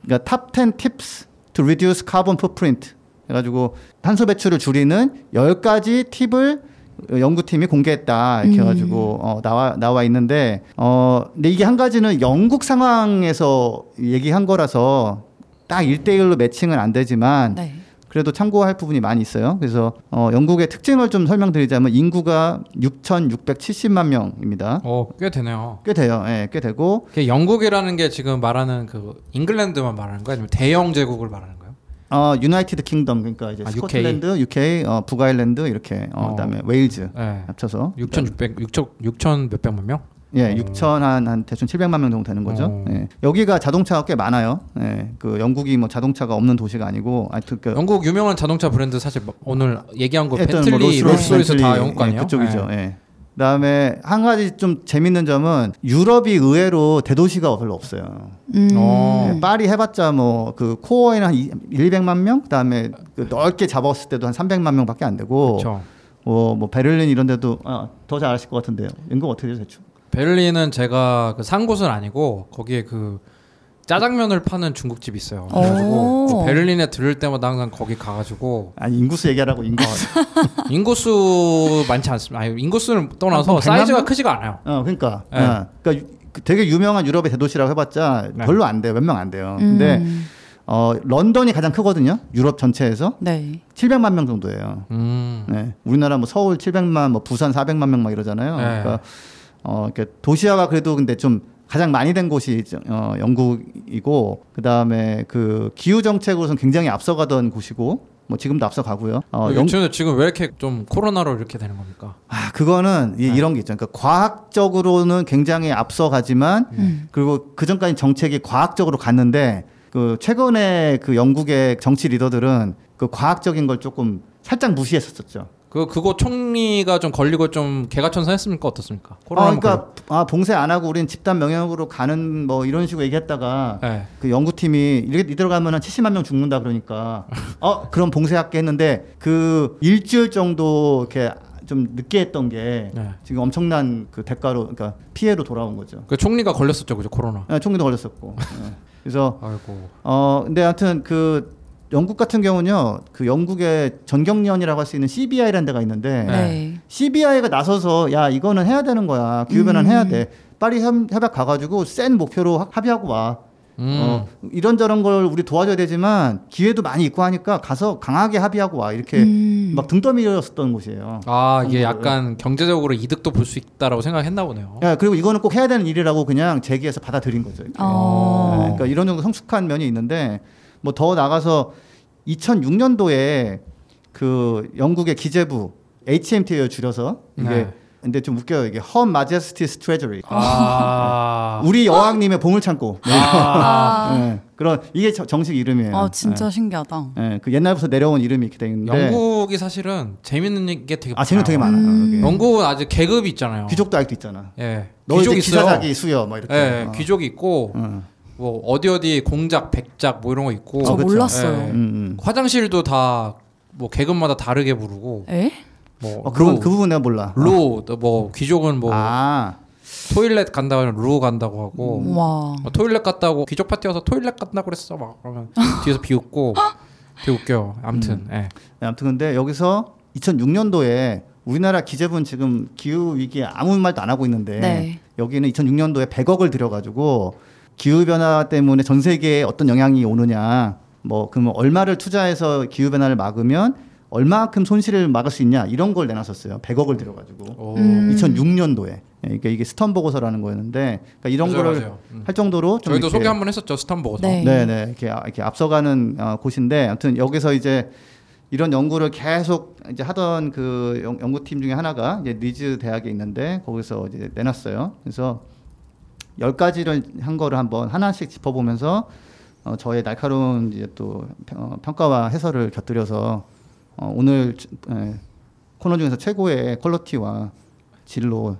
그러니까 top 10 tips to reduce carbon footprint 해가지고 탄소 배출을 줄이는 10가지 팁을 연구팀이 공개했다 이렇게 음. 해가지고 어, 나와 나와 있는데 어 근데 이게 한 가지는 영국 상황에서 얘기한 거라서 딱 1대1로 매칭은 안 되지만 네. 그래도 참고할 부분이 많이 있어요. 그래서 어, 영국의 특징을 좀 설명드리자면 인구가 6,670만 명입니다. 어, 꽤 되네요. 꽤 돼요. 예, 꽤 되고 영국이라는 게 지금 말하는 그 잉글랜드만 말하는 거야? 아니면 대영 제국을 말하는 거예요? 어 United Kingdom 그러니까 이제 아, 스코틀랜드, UK, 어, 북아일랜드 이렇게 어, 어. 그다음에 웨일즈 예. 합쳐서 6,600 6천 6천 몇백만 명? 예, 어. 6천 한, 한 대충 700만 명 정도 되는 거죠. 어. 예. 여기가 자동차가 꽤 많아요. 예. 그 영국이 뭐 자동차가 없는 도시가 아니고 하여튼 그 영국 유명한 자동차 브랜드 사실 뭐 오늘 얘기한 거 했던 벤틀리, 뭐 롤스로이스, 다 영국 거 예, 아니에요? 그쪽이죠. 예. 예. 그다음에 한 가지 좀 재밌는 점은 유럽이 의외로 대도시가 별로 없어요. 음. 어. 예, 파리 해봤자 뭐 그 코어에는 한 1, 200만 명, 그다음에 그 넓게 잡았을 때도 한 300만 명밖에 안 되고. 뭐, 뭐 베를린 이런 데도 아, 더잘 아실 것 같은데요. 연금 어떻게 되죠, 대충? 베를린은 제가 그 산 곳은 아니고 거기에 그 짜장면을 파는 중국집이 있어요. 그래가지고 오. 그 베를린에 들을 때마다 항상 거기 가가지고 아니 인구수 얘기하라고 인구수. 인구수 많지 않습니다. 아니 인구수를 떠나서 한 백만 사이즈가 명? 크지가 않아요. 어, 그러니까. 네. 어, 그러니까 유- 그 되게 유명한 유럽의 대도시라고 해봤자 네. 별로 안 돼요. 몇 명 안 돼요. 근데 음. 어, 런던이 가장 크거든요. 유럽 전체에서 네. 700만 명 정도예요. 음. 네. 우리나라 뭐 서울 700만, 뭐 부산 400만 명 막 이러잖아요. 네. 그러니까 어, 이렇게 도시화가 그래도 근데 좀 가장 많이 된 곳이 어, 영국이고 그다음에 그 기후 정책으로서는 굉장히 앞서가던 곳이고 뭐 지금도 앞서가고요. 어, 어, 영- 지금 지금 왜 이렇게 좀 코로나로 이렇게 되는 겁니까? 아 그거는 이, 네. 이런 게 있죠. 그러니까 과학적으로는 굉장히 앞서가지만 음. 그리고 그 전까지 정책이 과학적으로 갔는데 그 최근에 그 영국의 정치 리더들은 그 과학적인 걸 조금 살짝 무시했었죠. 그 그거 총리가 좀 걸리고 좀 개가천선했습니까 어떻습니까? 아, 코로나 그러니까 아 봉쇄 안 하고 우린 집단 명령으로 가는 뭐 이런 식으로 얘기했다가 네. 그 연구팀이 이렇게 이대로 가면 한 70만 명 죽는다 그러니까 어 그럼 봉쇄할게 했는데 그 일주일 정도 이렇게 좀 늦게 했던 게 네. 지금 엄청난 그 대가로 그러니까 피해로 돌아온 거죠. 그 총리가 걸렸었죠, 그죠 코로나. 예, 총리도 걸렸었고. 예. 그래서 아이고. 어 근데 하여튼 그 영국 같은 경우는요. 그 영국의 전경련이라고 할 수 있는 CBI라는 데가 있는데 네. 네. CBI가 나서서 야 이거는 해야 되는 거야. 기후 변환 음. 해야 돼. 빨리 협- 협약 가가지고 센 목표로 합- 합의하고 와. 음. 어, 이런저런 걸 우리 도와줘야 되지만 기회도 많이 있고 하니까 가서 강하게 합의하고 와 이렇게 음. 막등 떠밀렸었던 곳이에요. 아 이게 한국을. 약간 경제적으로 이득도 볼 수 있다라고 생각했나 보네요. 야, 그리고 이거는 꼭 해야 되는 일이라고 그냥 제기해서 받아들인 거죠. 어. 네, 그러니까 이런 정도 성숙한 면이 있는데 뭐 더 나가서 2006년도에 그 영국의 기재부 HMT를 줄여서 이게 네. 근데 좀 웃겨요 이게 Her Majesty's Treasury 아. *laughs* 우리 여왕님의 보물 창고 뭐 아. 아, 네, 그런 이게 저- 정식 이름이에요. 아 진짜 신기하다. 네, 네, 그 옛날부터 내려온 이름이 이렇게 돼 있는데 영국이 사실은 재밌는 게 되게 아 재능 되게 많아요. 음. 영국은 아직 계급이 있잖아요. 귀족도 아직도 있잖아. 예. 너 이제 귀족 기사 있어요. 자기 수여 뭐 이렇게. 예, 어. 귀족이 있고 어. 뭐 어디 어디 공작, 백작 뭐 이런 거 있고. 저 어, 그쵸. 몰랐어요. 예. 음, 음. 화장실도 다 뭐 계급마다 다르게 부르고 에? 뭐 어, 그건 루, 그 부분 내가 몰라. 루, 또뭐 귀족은 뭐 아, 토일렛 간다고 하면 루 간다고 하고 와. 뭐 토일렛 갔다고 귀족 파티 와서 토일렛 간다고 그랬어 막 그러면 뒤에서 비웃고 되게 웃겨요. 아무튼 예. 네, 아무튼 근데 여기서 2006년도에 우리나라 기재부는 지금 기후 위기에 아무 말도 안 하고 있는데 네. 여기는 2006년도에 100억을 들여가지고 기후 변화 때문에 전 세계에 어떤 영향이 오느냐, 뭐 그러면 얼마를 투자해서 기후 변화를 막으면 얼마만큼 손실을 막을 수 있냐 이런 걸 내놨었어요. 100억을 들여가지고 오. 음. 2006년도에 그러니까 이게 스턴 보고서라는 거였는데 그러니까 이런 맞아요, 거를 맞아요. 음. 할 정도로 좀 저희도 이렇게 소개 한번 했었죠 스턴 보고서. 네. 네, 네. 이렇게, 아- 이렇게 앞서가는 어, 곳인데 아무튼 여기서 이제 이런 연구를 계속 이제 하던 그 연, 연구팀 중에 하나가 이제 리즈 대학에 있는데 거기서 이제 내놨어요. 그래서 열 가지를 한 거를 한번 하나씩 짚어보면서 어, 저의 날카로운 이제 또 평- 어, 평가와 해설을 곁들여서 어, 오늘 에, 코너 중에서 최고의 quality와 질로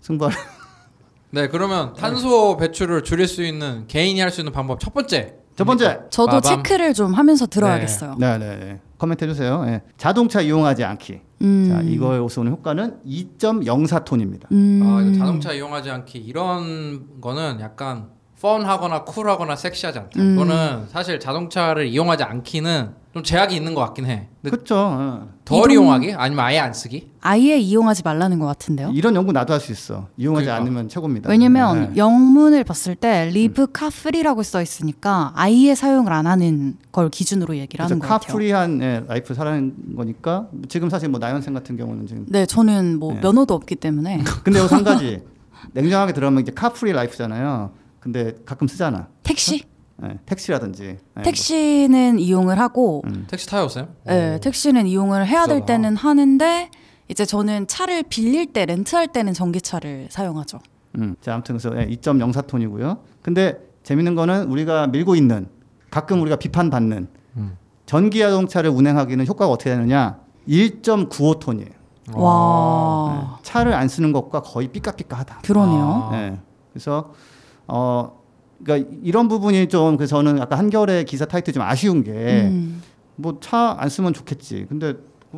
승부할 *laughs* 네, 그러면 탄소 배출을 줄일 수 있는 개인이 할 수 있는 방법 첫 번째. 첫 번째 저도 빠밤. 체크를 좀 하면서 들어야겠어요. 네, 네, 네. 코멘트 해 주세요. 예. 자동차 이용하지 않기. 음. 자, 이거에서 오는 효과는 2.04톤입니다. 음. 아, 자동차 이용하지 않기 이런 거는 약간 펀하거나 쿨하거나 섹시하지 않다. 음. 이거는 사실 자동차를 이용하지 않기는 좀 제약이 있는 것 같긴 해. 그렇죠. 어. 덜 이동- 이용하기 아니면 아예 안 쓰기? 아예 이용하지 말라는 것 같은데요. 이런 연구 나도 할 수 있어. 이용하지 그러니까. 않으면 최고입니다. 왜냐면 네. 영문을 봤을 때 live car-free라고 써 있으니까 아예 사용을 안 하는 걸 기준으로 얘기를 하는 것 같아요. car-free한 예, life 살라는 거니까 지금 사실 뭐 나연쌤 같은 경우는 지금 네, 저는 뭐 네. 면허도 없기 때문에 근데 여기 한 가지 *laughs* 냉정하게 들어가면 이제 car-free life잖아요. 근데 가끔 쓰잖아. 택시 예, 택시라든지 예, 택시는 이용을 하고 음. 택시 타요, 쌤? 네, 오. 택시는 이용을 해야 될 비싸다. 때는 하는데 이제 저는 차를 빌릴 때 렌트할 때는 전기차를 사용하죠. 음. 자, 아무튼 그래서 예, 2.04톤이고요. 근데 재밌는 거는 우리가 밀고 있는 가끔 우리가 비판받는 음. 전기 자동차를 운행하기는 효과가 어떻게 되느냐? 1.95톤이에요. 와 차를 안 쓰는 것과 거의 삐까삐까하다. 그러네요. 아. 네. 그래서 어 그러니까 이런 부분이 좀 그래서 저는 아까 한겨레 기사 타이틀 좀 아쉬운 게 음, 뭐차 안 쓰면 좋겠지. 근데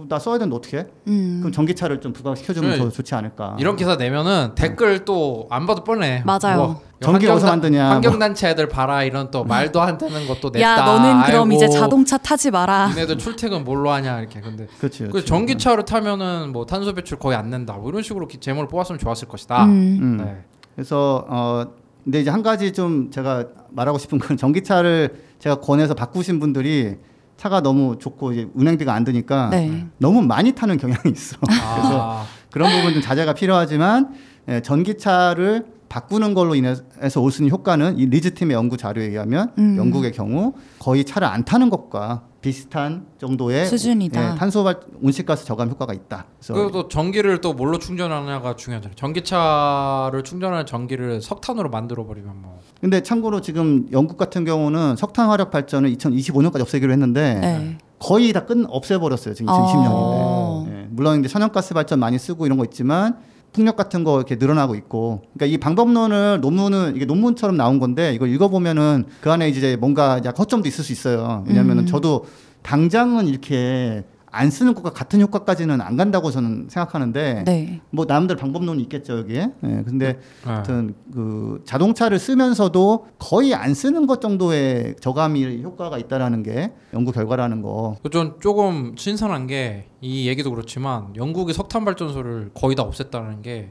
나 써야 되는데 어떻게 해? 음. 그럼 전기차를 좀 부각시켜주면 그래. 더 좋지 않을까. 이런 기사 내면은 댓글 또안 봐도 뻔해. 맞아요. 뭐, 전기 어디서 환경단- 만드냐, 뭐. 환경단체 애들 봐라 이런 또 말도 안 되는 것도 냈다. 야 너는 그럼 아이고, 이제 자동차 타지 마라. 니네들 출퇴근 뭘로 하냐 이렇게. 근데 그렇지. 그 전기차를 타면은 뭐 탄소 배출 거의 안 낸다. 뭐 이런 식으로 기- 제목을 뽑았으면 좋았을 것이다. 음. 음. 네. 그래서 어 근데 이제 한 가지 좀 제가 말하고 싶은 건 전기차를 제가 권해서 바꾸신 분들이 차가 너무 좋고 이제 운행비가 안 드니까 네. 너무 많이 타는 경향이 있어. 아, *laughs* 그런 부분 좀 자제가 필요하지만 예, 전기차를 바꾸는 걸로 인해서 올 수 있는 효과는 이 리즈 팀의 연구 자료에 의하면 음. 영국의 경우 거의 차를 안 타는 것과 비슷한 정도의 수준이다. 예, 탄소 발 온실가스 저감 효과가 있다. 그래서 또 전기를 또 뭘로 충전하냐가 중요하잖아요. 전기차를 충전하는 전기를 석탄으로 만들어 버리면 뭐 근데 참고로 지금 영국 같은 경우는 석탄 화력 발전을 2025년까지 없애기로 했는데 네. 거의 다 끝 없애버렸어요. 지금 2020년인데. 어. 예, 물론 이제 천연가스 발전 많이 쓰고 이런 거 있지만 풍력 같은 거 이렇게 늘어나고 있고. 그러니까 이 방법론을 논문은 이게 논문처럼 나온 건데 이걸 읽어보면은 그 안에 이제 뭔가 약간 허점도 있을 수 있어요. 왜냐면은 음. 저도 당장은 이렇게 안 쓰는 것과 같은 효과까지는 안 간다고 저는 생각하는데 네. 뭐 나름대로 방법론이 있겠죠 여기에. 예, 근데 네. 하여튼 그 자동차를 쓰면서도 거의 안 쓰는 것 정도의 저감이 효과가 있다라는 게 연구 결과라는 거. 좀 조금 신선한 게 이 얘기도 그렇지만 영국이 석탄 발전소를 거의 다 없앴다는 게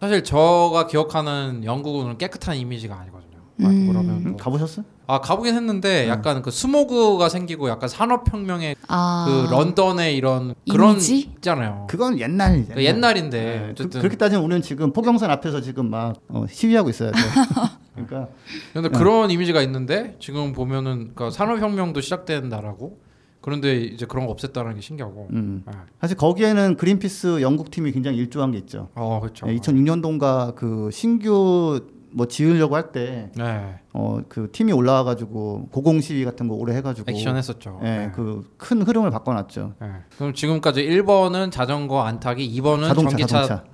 사실 저가 기억하는 영국은 깨끗한 이미지가 아니거든요. 음. 음, 뭐. 가보셨어? 아 가보긴 했는데 약간 그 스모그가 생기고 약간 산업혁명의 아. 그 런던의 이런 그런 이미지? 있잖아요. 그건 옛날 그 옛날인데 네, 어쨌든 그, 렇게 따지면 우리는 지금 포경선 앞에서 지금 막 어, 시위하고 있어야 돼. *laughs* 그러니까 근데 그런 이미지가 있는데 지금 보면은 그러니까 산업혁명도 시작된 나라고 그런데 이제 그런 거 없앴다는 게 신기하고. 음. 네. 사실 거기에는 그린피스 영국 팀이 굉장히 일조한 게 있죠. 어 그렇죠. 2006년도인가 그 신규 뭐 지으려고 할때 네. 어그 팀이 올라와 가지고 고공 시위 같은 거 오래 해 가지고 액션 했었죠. 예, 네. 그큰 흐름을 바꿔 놨죠. 네. 그럼 지금까지 1번은 자전거 안 타기, 2번은 자동차, 전기차 자동차.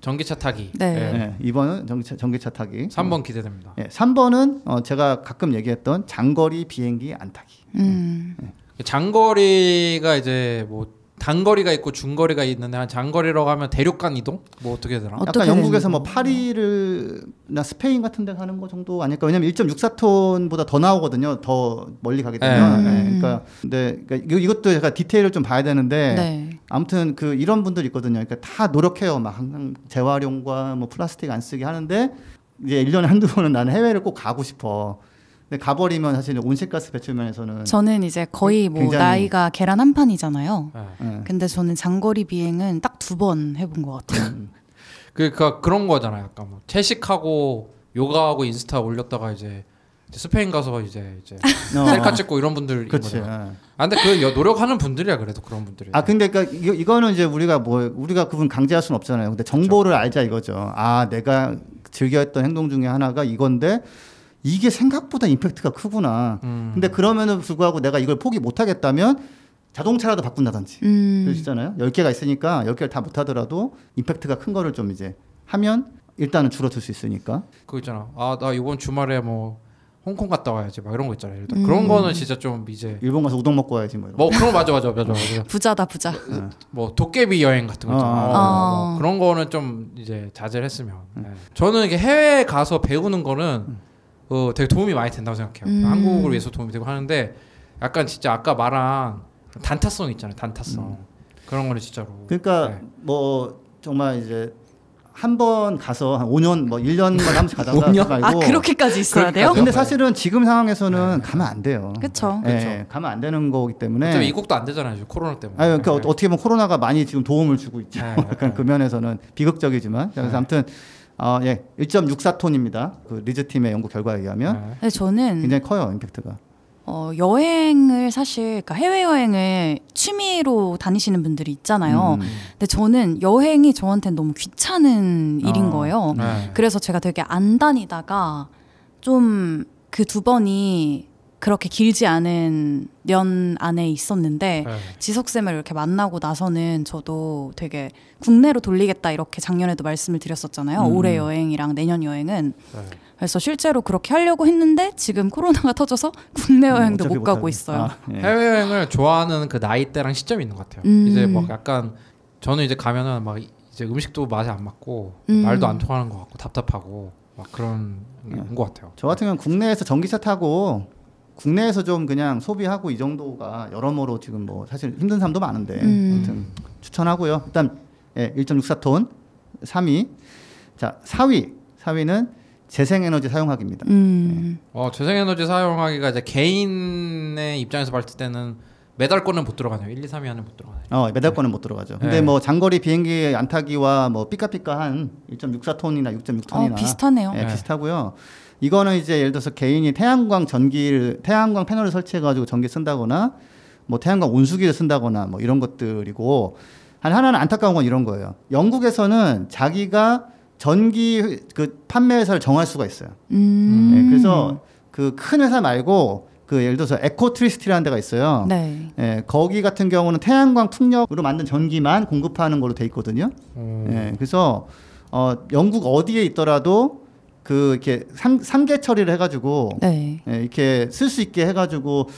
전기차 타기. *laughs* 네. 예, 2번은 전기차, 전기차 타기. 3번 기대됩니다. 예, 3번은 어, 제가 가끔 얘기했던 장거리 비행기 안 타기. 음. 장거리가 이제 뭐 단거리가 있고 중거리가 있는데 한 장거리라고 하면 대륙간 이동? 뭐 어떻게 되나? 어떻게 약간 영국에서 뭐 파리를나 스페인 같은 데 가는 거 정도 아닐까? 왜냐면 1.64톤보다 더 나오거든요. 더 멀리 가게 되면. 네. 예, 그러니까 근데 그러니까 이것도 제가 디테일을 좀 봐야 되는데 네. 아무튼 그 이런 분들 있거든요. 그러니까 다 노력해요. 막 항상 재활용과 뭐 플라스틱 안 쓰게 하는데 이제 1년에 한두 번은 나는 해외를 꼭 가고 싶어. 근데 가버리면 사실 온실가스 배출 면에서는 저는 이제 거의 뭐 나이가 계란 한 판이잖아요. 네. 예. 근데 저는 장거리 비행은 딱 두 번 해본 것 같아요. 그러니까 그런 거잖아요. 약간 뭐 채식하고 요가하고 인스타 올렸다가 이제 스페인 가서 이제 이제 어. 셀카 찍고 이런 분들 그렇지. 예. 아 근데 그 여- 노력하는 분들이야 그래도 그런 분들이. 아 근데 그러니까 이거, 이거는 이제 우리가 뭐 우리가 그분 강제할 수는 없잖아요. 근데 정보를 알자 이거죠. 아 내가 즐겨했던 행동 중에 하나가 이건데 이게 생각보다 임팩트가 크구나. 음. 근데 그러면은 불구하고 내가 이걸 포기 못 하겠다면 자동차라도 바꾼다든지. 음. 그러시잖아요. 10개가 있으니까 10개를 다 못 하더라도 임팩트가 큰 거를 좀 이제 하면 일단은 줄어들 수 있으니까. 그거 있잖아. 아 나 이번 주말에 뭐 홍콩 갔다 와야지 막 이런 거 있잖아요. 들어. 음. 그런 거는 진짜 좀 이제 일본 가서 우동 먹고 와야지 뭐 이런. 뭐 그런 거 맞아 맞아 맞아 맞아. *laughs* 부자다 부자. 뭐 도깨비 여행 같은 거 있잖아. 어, 어, 어. 뭐 그런 거는 좀 이제 자제를 했으면. 네. 저는 이게 해외에 가서 배우는 거는 어, 되게 도움이 많이 된다고 생각해요. 음. 한국을 위해서 도움이 되고 하는데 약간 진짜 아까 말한 단타성 있잖아요. 단타성. 그런 거는 진짜로. 그러니까 네. 뭐 정말 이제 한번 가서 한 5년 뭐 1년만 한 번씩 가다가 5년? 말고 아 그렇게까지 있어야 돼요? 근데 사실은 지금 상황에서는 가면 안 돼요. 그쵸. 예, 가면 안 되는 거기 때문에. 이국도 안 되잖아요. 지금 코로나 때문에. 아니, 그러니까 네. 어떻게 보면 코로나가 많이 지금 도움을 주고 있죠. 네, *laughs* 약간 그 면에서는 비극적이지만. 그래서 네. 아무튼 어, 예, 1.64톤입니다. 그 리즈 팀의 연구 결과에 의하면 네. 근데 저는 굉장히 커요 임팩트가. 어, 여행을 사실 그러니까 해외 여행을 취미로 다니시는 분들이 있잖아요. 음. 근데 저는 여행이 저한테는 너무 귀찮은 일인 어. 거예요. 네. 그래서 제가 되게 안 다니다가 좀 그 두 번이 그렇게 길지 않은 년 안에 있었는데 네. 지석 쌤을 이렇게 만나고 나서는 저도 되게 국내로 돌리겠다 이렇게 작년에도 말씀을 드렸었잖아요. 음. 올해 여행이랑 내년 여행은 네. 그래서 실제로 그렇게 하려고 했는데 지금 코로나가 터져서 국내 여행도 어차피 못 가고 못하고. 있어요. 아, 예. 해외 여행을 좋아하는 그 나이대랑 시점이 있는 것 같아요. 음. 이제 막 약간 저는 이제 가면은 막 이제 음식도 맛이 안 맞고 음. 말도 안 통하는 것 같고 답답하고 막 그런 게 네. 온것 같아요. 저 같은 경우는 국내에서 전기차 타고 국내에서 좀 그냥 소비하고 이 정도가 여러모로 지금 뭐 사실 힘든 사람도 많은데 음. 아무튼 추천하고요. 일단 예, 1.64톤 3위. 자, 4위. 4위는 재생에너지 사용하기입니다. 음. 어, 재생에너지 사용하기가 이제 개인의 입장에서 봤을 때는 메달권은 못 들어가네요. 1, 2, 3위 안에 못 들어가네요. 어, 메달권은 못 들어가죠. 근데 네. 뭐 장거리 비행기 안 타기와 뭐 삐까삐까한 1.64톤이나 6.6톤이나 어, 비슷하네요. 예, 네. 비슷하고요. 이거는 이제 예를 들어서 개인이 태양광 전기를 태양광 패널을 설치해 가지고 전기 쓴다거나 뭐 태양광 온수기를 쓴다거나 뭐 이런 것들이고 한 하나는 안타까운 건 이런 거예요. 영국에서는 자기가 전기 그 판매 회사를 정할 수가 있어요. 음. 예, 그래서 그 큰 회사 말고 그 예를 들어서 에코트리스티라는 데가 있어요. 네. 예, 거기 같은 경우는 태양광 풍력으로 만든 전기만 공급하는 걸로 돼 있거든요. 음. 예, 그래서 어, 영국 어디에 있더라도 그 이렇게 상, 상계 처리를 해가지고 네. 예, 이렇게 쓸 수 있게 해가지고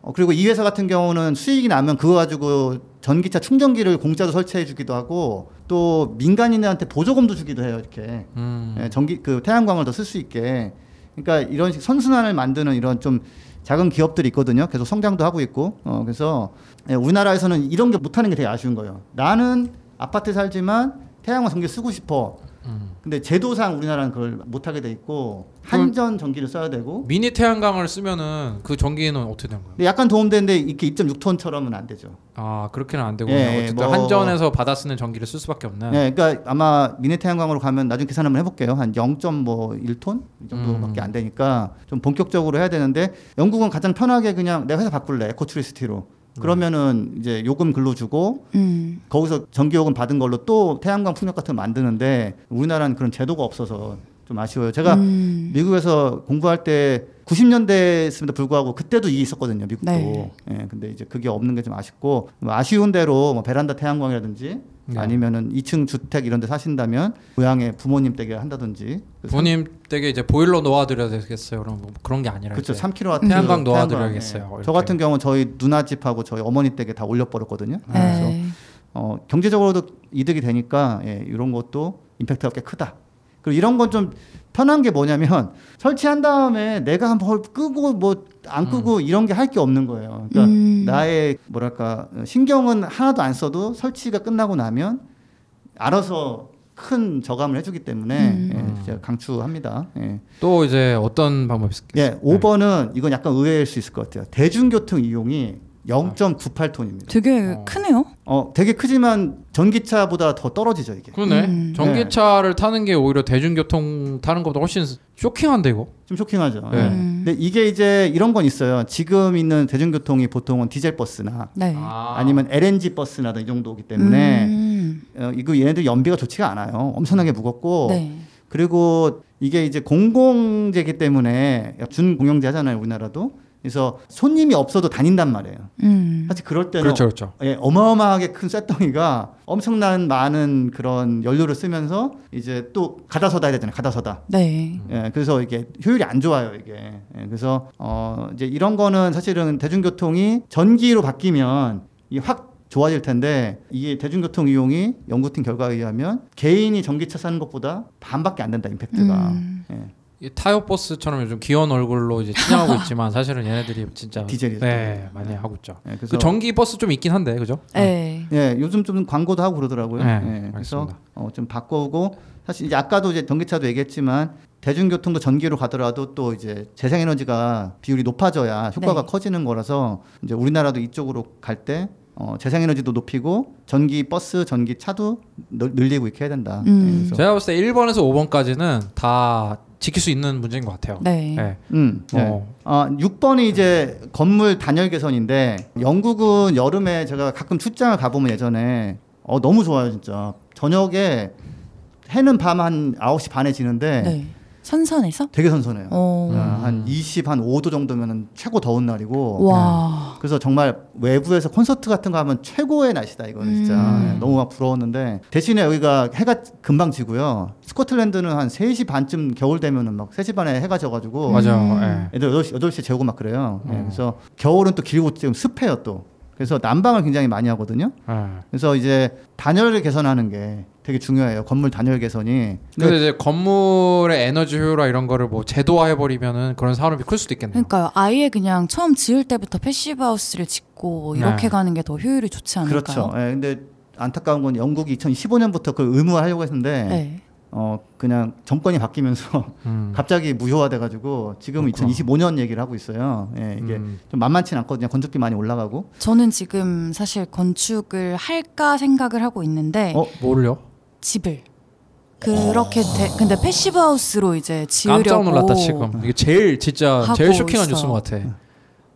어, 그리고 이 회사 같은 경우는 수익이 나면 그거 가지고 전기차 충전기를 공짜로 설치해주기도 하고 또 민간인들한테 보조금도 주기도 해요 이렇게 음. 예, 전기 그 태양광을 더 쓸 수 있게 그러니까 이런 식 선순환을 만드는 이런 좀 작은 기업들이 있거든요. 계속 성장도 하고 있고 어, 그래서 예, 우리나라에서는 이런 게 못하는 게 되게 아쉬운 거예요. 나는 아파트에 살지만 태양광 전기 쓰고 싶어. 음. 근데 제도상 우리나라는 그걸 못하게 돼 있고 한전 전기를 써야 되고 미니 태양광을 쓰면은 그 전기는 어떻게 되는 거예요? 근데 약간 도움되는데 이렇게 2.6톤처럼은 안 되죠. 아 그렇게는 안 되고 예, 요 예, 어쨌든 뭐- 한전에서 받아 쓰는 전기를 쓸 수밖에 없는. 네, 그러니까 아마 미니 태양광으로 가면 나중에 계산 한번 해볼게요. 한 0.1톤 이 정도밖에 음. 안 되니까 좀 본격적으로 해야 되는데 영국은 가장 편하게 그냥 내가 회사 바꿀래 에코트리스티로 그러면은 이제 요금 글로 주고 음. 거기서 전기요금 받은 걸로 또 태양광 풍력 같은 거 만드는데 우리나라는 그런 제도가 없어서 좀 아쉬워요. 제가 음. 미국에서 공부할 때 90년대였음에도 불구하고 그때도 이게 있었거든요. 미국도. 네. 예, 근데 이제 그게 없는 게 좀 아쉽고 뭐 아쉬운 대로 뭐 베란다 태양광이라든지 네. 아니면은 2층 주택 이런 데 사신다면 고향에 부모님 댁에 한다든지 그 부모님 댁에 이제 보일러 놓아드려야 되겠어요. 그럼 뭐 그런 게 아니라 그렇죠. 이제 3kW 태양광 놓아드려야겠어요. 저 이렇게. 같은 경우 저희 누나 집하고 저희 어머니 댁에 다 올려버렸거든요. 그래서 네. 어, 경제적으로도 이득이 되니까 예, 이런 것도 임팩트가 꽤 크다. 그리고 이런 건 좀 편한 게 뭐냐면 설치한 다음에 내가 한번 끄고 뭐 안 끄고 이런 게 할 게 없는 거예요. 그러니까 음. 나의 뭐랄까 신경은 하나도 안 써도 설치가 끝나고 나면 알아서 큰 저감을 해주기 때문에 음. 예, 강추합니다. 예. 또 이제 어떤 방법이 있을까요? 예, 5번은 이건 약간 의외일 수 있을 것 같아요. 대중교통 이용이 0.98톤입니다. 되게 어. 크네요. 어, 되게 크지만 전기차보다 더 떨어지죠 이게. 그러네. 음. 전기차를 타는 게 오히려 대중교통 타는 것보다 훨씬 쇼킹한데 이거. 좀 쇼킹하죠. 네. 예. 음. 근데 이게 이제 이런 건 있어요. 지금 있는 대중교통이 보통은 디젤 버스나 네. 아. 아. 니면 LNG 버스나 이 정도기 때문에 음. 어, 이거 얘네들 연비가 좋지가 않아요. 엄청나게 무겁고 네. 그리고 이게 이제 공공재기 때문에 준공영제 하잖아요 우리나라도. 그래서 손님이 없어도 다닌단 말이에요. 음. 사실 그럴 때는 그렇죠, 그렇죠. 예, 어마어마하게 큰 쇳덩이가 엄청난 많은 그런 연료를 쓰면서 이제 또 가다서다 해야 되잖아요. 가다서다. 네. 예, 그래서 이게 효율이 안 좋아요, 이게. 예, 그래서 어 이제 이런 거는 사실은 대중교통이 전기로 바뀌면 이확 좋아질 텐데 이게 대중교통 이용이 연구팀 결과에 의하면 개인이 전기차 사는 것보다 반밖에 안 된다 임팩트가. 음. 예, 이 타요 버스처럼 요즘 귀여운 얼굴로 이제 치장하고 *laughs* 있지만 사실은 얘네들이 진짜 디젤이죠. 네 많이 하고 있죠. 예, 그래서 그 전기 버스 좀 있긴 한데 그죠? 네. 예, 요즘 좀 광고도 하고 그러더라고요. 네, 예, 그래서. 어, 좀 바꾸고 사실 이제 아까도 이제 전기차도 얘기했지만 대중교통도 전기로 가더라도 또 이제 재생에너지가 비율이 높아져야 효과가 네. 커지는 거라서 이제 우리나라도 이쪽으로 갈때 어, 재생에너지도 높이고 전기 버스, 전기 차도 늘- 늘리고 이렇게 해야 된다. 음. 예, 그래서 제가 봤을 때 1번에서 5번까지는 다 지킬 수 있는 문제인 것 같아요. 네. 네. 음, 네. 어. 아, 6번이 이제 건물 단열 개선인데 영국은 여름에 제가 가끔 출장을 가보면 예전에 어, 너무 좋아요 진짜 저녁에 해는 밤 한 9시 반에 지는데 네. 선선해서? 되게 선선해요 어. 아, 한 20, 한 5도 정도면 최고 더운 날이고 와. 그래서 정말 외부에서 콘서트 같은 거 하면 최고의 날씨다 이거는 진짜 음. 예, 너무 막 부러웠는데 대신에 여기가 해가 금방 지고요 스코틀랜드는 한 3시 반쯤 겨울 되면은 막 3시 반에 해가 져가지고 맞아요. 음. 예. 애들 8시, 8시에 재우고 막 그래요. 예, 어. 그래서 겨울은 또 길고 지금 습해요 또. 그래서 난방을 굉장히 많이 하거든요. 예. 그래서 이제 단열을 개선하는 게 되게 중요해요. 건물 단열 개선이. 근데 근데 이제 건물의 에너지 효율화 이런 거를 뭐 제도화해 버리면은 그런 산업이 클 수도 있겠네요. 그러니까요. 아예 그냥 처음 지을 때부터 passive house를 짓고 이렇게 네. 가는 게 더 효율이 좋지 않을까요? 그렇죠. 예, 근데 안타까운 건 영국이 2015년부터 그걸 의무화하려고 했는데 네. 어 그냥 정권이 바뀌면서 *laughs* 음. 갑자기 무효화돼 가지고 지금 그렇구나. 2025년 얘기를 하고 있어요. 예, 이게 음. 좀 만만치 않거든요. 건축비 많이 올라가고. 저는 지금 사실 건축을 할까 생각을 하고 있는데 어? 뭐를요? 집을 그렇게 돼, 근데 passive house로 이제 지으려고 깜짝 놀랐다 지금. 이게 제일 진짜 제일 쇼킹한 있어. 뉴스인 것 같아.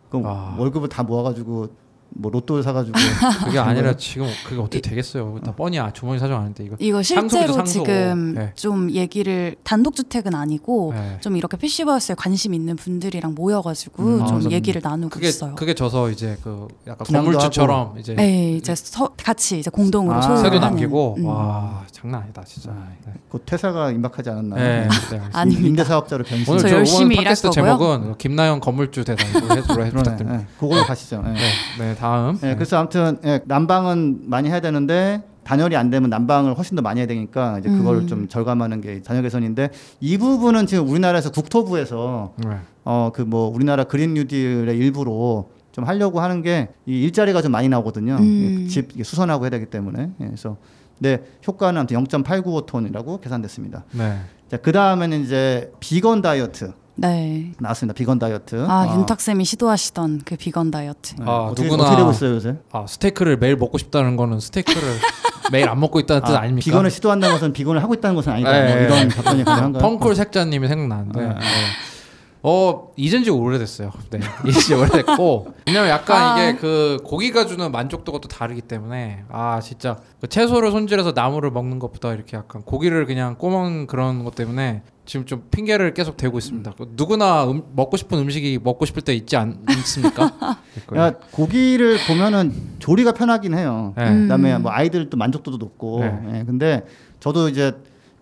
그럼 아. 월급을 다 모아가지고 뭐 로또 사가지고 *laughs* 그게 아니라 지금 그게 어떻게 되겠어요? 다 뻔히야 주머니 사정 아는데 이거. 이거 실제로. 지금 네. 좀 얘기를 단독 주택은 아니고 네. 좀 이렇게 하우스에 관심 있는 분들이랑 모여가지고 음, 좀 아, 얘기를 나누고 그게 있어요. 그게 져서 이제 그 약간 건물주처럼 이제 네, 이제 서, 같이 이제 공동으로 아. 소유를 세도. 남기고 음. 와 장난 아니다 진짜. 네. 곧 퇴사가 임박하지 않았나. 네, 네, 알겠습니다. 아닙니다. 임대 사업자로 변신. 오늘 저저 열심히 오늘 일할 팟캐스트 거고요. 제목은 김나영 건물주 대단으로 해 그러네. 부탁드립니다. 예, 그걸로 가시죠. 예. 네, 네 다음. 예, 그래서 아무튼 예, 난방은 많이 해야 되는데 단열이 안 되면 난방을 훨씬 더 많이 해야 되니까 이제 그거를 음. 좀 절감하는 게 단열 개선인데 이 부분은 지금 우리나라에서 국토부에서 네. 어그 뭐 우리나라 그린 뉴딜의 일부로 좀 하려고 하는 게 이 일자리가 좀 많이 나오거든요. 음. 이집 수선하고 해야 되기 때문에 예, 그래서 근데 효과는 아무튼 0.895톤이라고 계산됐습니다. 네. 자, 그 다음에는 이제 비건 다이어트 네. 나왔습니다. 비건 다이어트. 아, 윤탁 쌤이 시도하시던 그 비건 다이어트. 네, 아, 어떻게, 누구나- 어떻게 되고 있어요 요새? 아 스테이크를 매일 먹고 싶다는 거는 스테이크를 *laughs* 매일 안 먹고 있다는 뜻 아, 아닙니까? 비건을 시도한다는 것은 비건을 하고 있다는 것은 아니다. 네, 뭐 이런 네. 답변이 가능한가요? 펑콜 색자님이 생각나는데 네. 네. 어 잊은 지 오래됐어요. 네 *laughs* 잊은 지 오래됐고 왜냐면 약간 아. 이게 그 고기가 주는 만족도가 또 다르기 때문에 아 진짜 그 채소를 손질해서 나무를 먹는 것보다 이렇게 약간 고기를 그냥 꼬먹는 그런 것 때문에 지금 좀 핑계를 계속 대고 있습니다. 그 누구나 음, 먹고 싶은 음식이 먹고 싶을 때 있지 않, 않습니까? *laughs* 야, 고기를 보면은 조리가 편하긴 해요. 네. 음. 그다음에 뭐 아이들도 만족도도 높고. 네. 예, 근데 저도 이제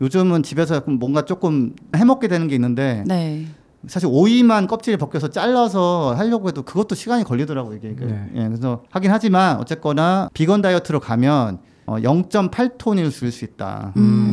요즘은 집에서 뭔가 조금 해먹게 되는 게 있는데 네. 사실 오이만 껍질을 벗겨서 잘라서 하려고 해도 그것도 시간이 걸리더라고요 이게. 네. 예, 그래서 하긴 하지만 어쨌거나 비건 다이어트로 가면 어, 0.8톤을 줄수 있다. 음.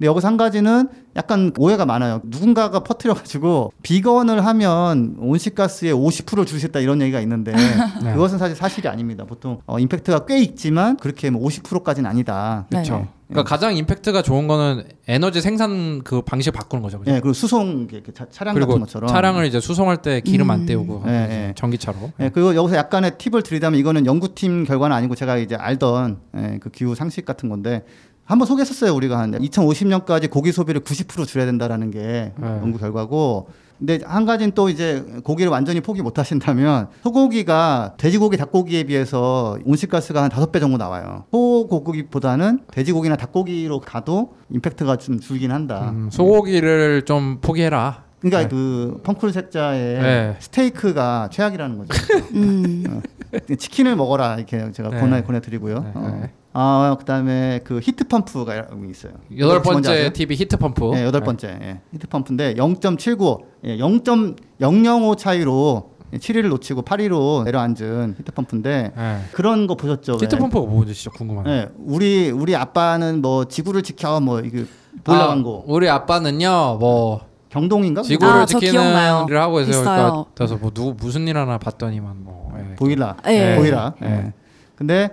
근데 여기서 한 가지는 약간 오해가 많아요. 누군가가 퍼뜨려가지고 비건을 하면 온실가스의 50%를 줄수 있다 이런 얘기가 있는데 *laughs* 네. 그것은 사실 사실이 아닙니다. 보통 어, 임팩트가 꽤 있지만 그렇게 뭐 50%까지는 아니다. 네. 그렇죠. 그러니까 가장 임팩트가 좋은 거는 에너지 생산 그 방식 바꾸는 거죠. 그죠? 예, 그리고 수송 이렇게 차, 차량 그리고 같은 것처럼 차량을 이제 수송할 때 기름 음. 안 때우고 예, 이제 예. 전기차로. 예, 그리고 여기서 약간의 팁을 드리자면 이거는 연구팀 결과는 아니고 제가 이제 알던 예, 그 기후 상식 같은 건데 한번 소개했었어요 우리가 한 2050년까지 고기 소비를 90% 줄여야 된다라는 게 네. 연구 결과고 근데 한 가지는 또 이제 고기를 완전히 포기 못 하신다면 소고기가 돼지고기 닭고기에 비해서 온실가스가 한 다섯 배 정도 나와요 소고기보다는 돼지고기나 닭고기로 가도 임팩트가 좀 줄긴 한다 음, 소고기를 좀 포기해라. 그러니까 네. 그 펑쿨 색자의 네. 스테이크가 최악이라는 거죠 음. *laughs* 치킨을 먹어라 이렇게 제가 네. 권해 권해드리고요. 네, 어. 네. 아 그다음에 그 히트 펌프가 있어요. 여덟? 번째 TV 히트 펌프. 네, 여덟 번째 예, 히트 펌프인데 0.79, 예, 0.005 차이로 7위를 놓치고 8위로 내려앉은 히트 펌프인데 네. 그런 거 보셨죠? 히트 왜? 펌프가 뭔지 진짜 궁금하네. 예, 우리 우리 아빠는 뭐 지구를 지켜 뭐 이게 보일러 아, 광고 우리 아빠는요, 뭐 경동인가? 지구를 아, 저 지키는 기억나요. 일을 하고 있어요. 그러니까 있어요. 그래서 뭐 누구 무슨 일 하나 봤더니만 뭐 예. 보일러, 예. 보일러. 예. 예. 근데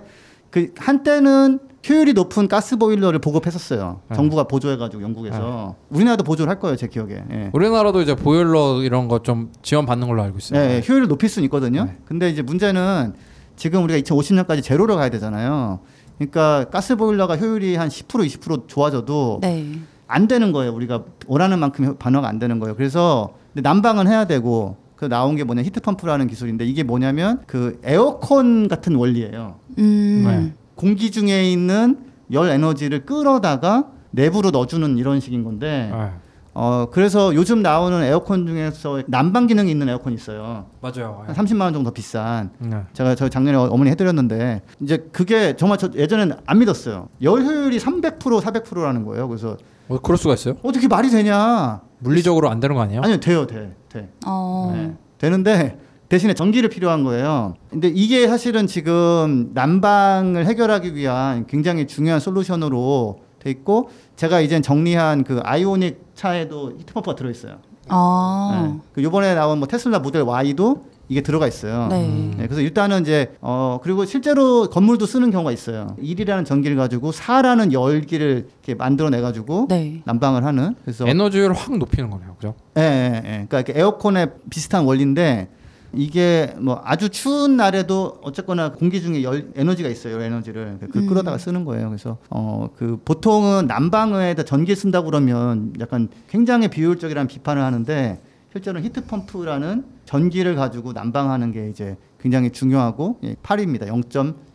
그 한때는 효율이 높은 가스 보일러를 보급했었어요. 예. 정부가 보조해가지고 영국에서 우리나라도 보조를 할 거예요, 제 기억에. 예. 우리나라도 이제 보일러 이런 거 좀 지원 받는 걸로 알고 있어요. 예, 예, 효율을 높일 수는 있거든요. 네. 근데 이제 문제는 지금 우리가 2050년까지 제로로 가야 되잖아요. 그러니까 가스 보일러가 효율이 한 10% 20% 좋아져도 네. 안 되는 거예요. 우리가 원하는 만큼 반응가 안 되는 거예요. 그래서 근데 난방은 해야 되고 그 나온 게 뭐냐 히트 펌프라는 기술인데 이게 뭐냐면 그 에어컨 같은 원리예요. 음. 네. 공기 중에 있는 열 에너지를 끌어다가 내부로 넣어주는 이런 식인 건데 예. 어 그래서 요즘 나오는 에어컨 중에서 난방 기능이 있는 에어컨 있어요. 맞아요. 한 30만 원 정도 더 비싼. 네. 제가 저 작년에 어머니 해드렸는데 이제 그게 정말 저 예전에는 안 믿었어요. 열 효율이 300% 400%라는 거예요. 그래서 어, 그럴 수가 있어요? 어떻게 말이 되냐? 물리적으로 안 되는 거 아니에요? 아니요 돼요 돼 돼. 어. 네. 되는데 대신에 전기를 필요한 거예요. 근데 이게 사실은 지금 난방을 해결하기 위한 굉장히 중요한 솔루션으로 돼 있고 제가 이젠 정리한 그 아이오닉 차에도 히트펌프가 들어 있어요. 아. 네. 그 요번에 나온 뭐 테슬라 모델 Y도 이게 들어가 있어요. 네. 음. 네, 그래서 일단은 이제 어 그리고 실제로 건물도 쓰는 경우가 있어요. 1이라는 전기를 가지고 4라는 열기를 이렇게 만들어내 가지고 네. 난방을 하는 그래서 에너지율을 확 높이는 거네요, 그죠? 예, 예, 예. 그러니까 이렇게 에어컨에 비슷한 원리인데 이게 뭐 아주 추운 날에도 어쨌거나 공기 중에 열 에너지가 있어요. 열 에너지를 그 음. 끌어다가 쓰는 거예요. 그래서 어 그 보통은 난방에다 전기 쓴다고 그러면 약간 굉장히 비효율적이라는 비판을 하는데 실제로는 히트 펌프라는 전기를 가지고 난방하는 게 이제 굉장히 중요하고 예, 8입니다.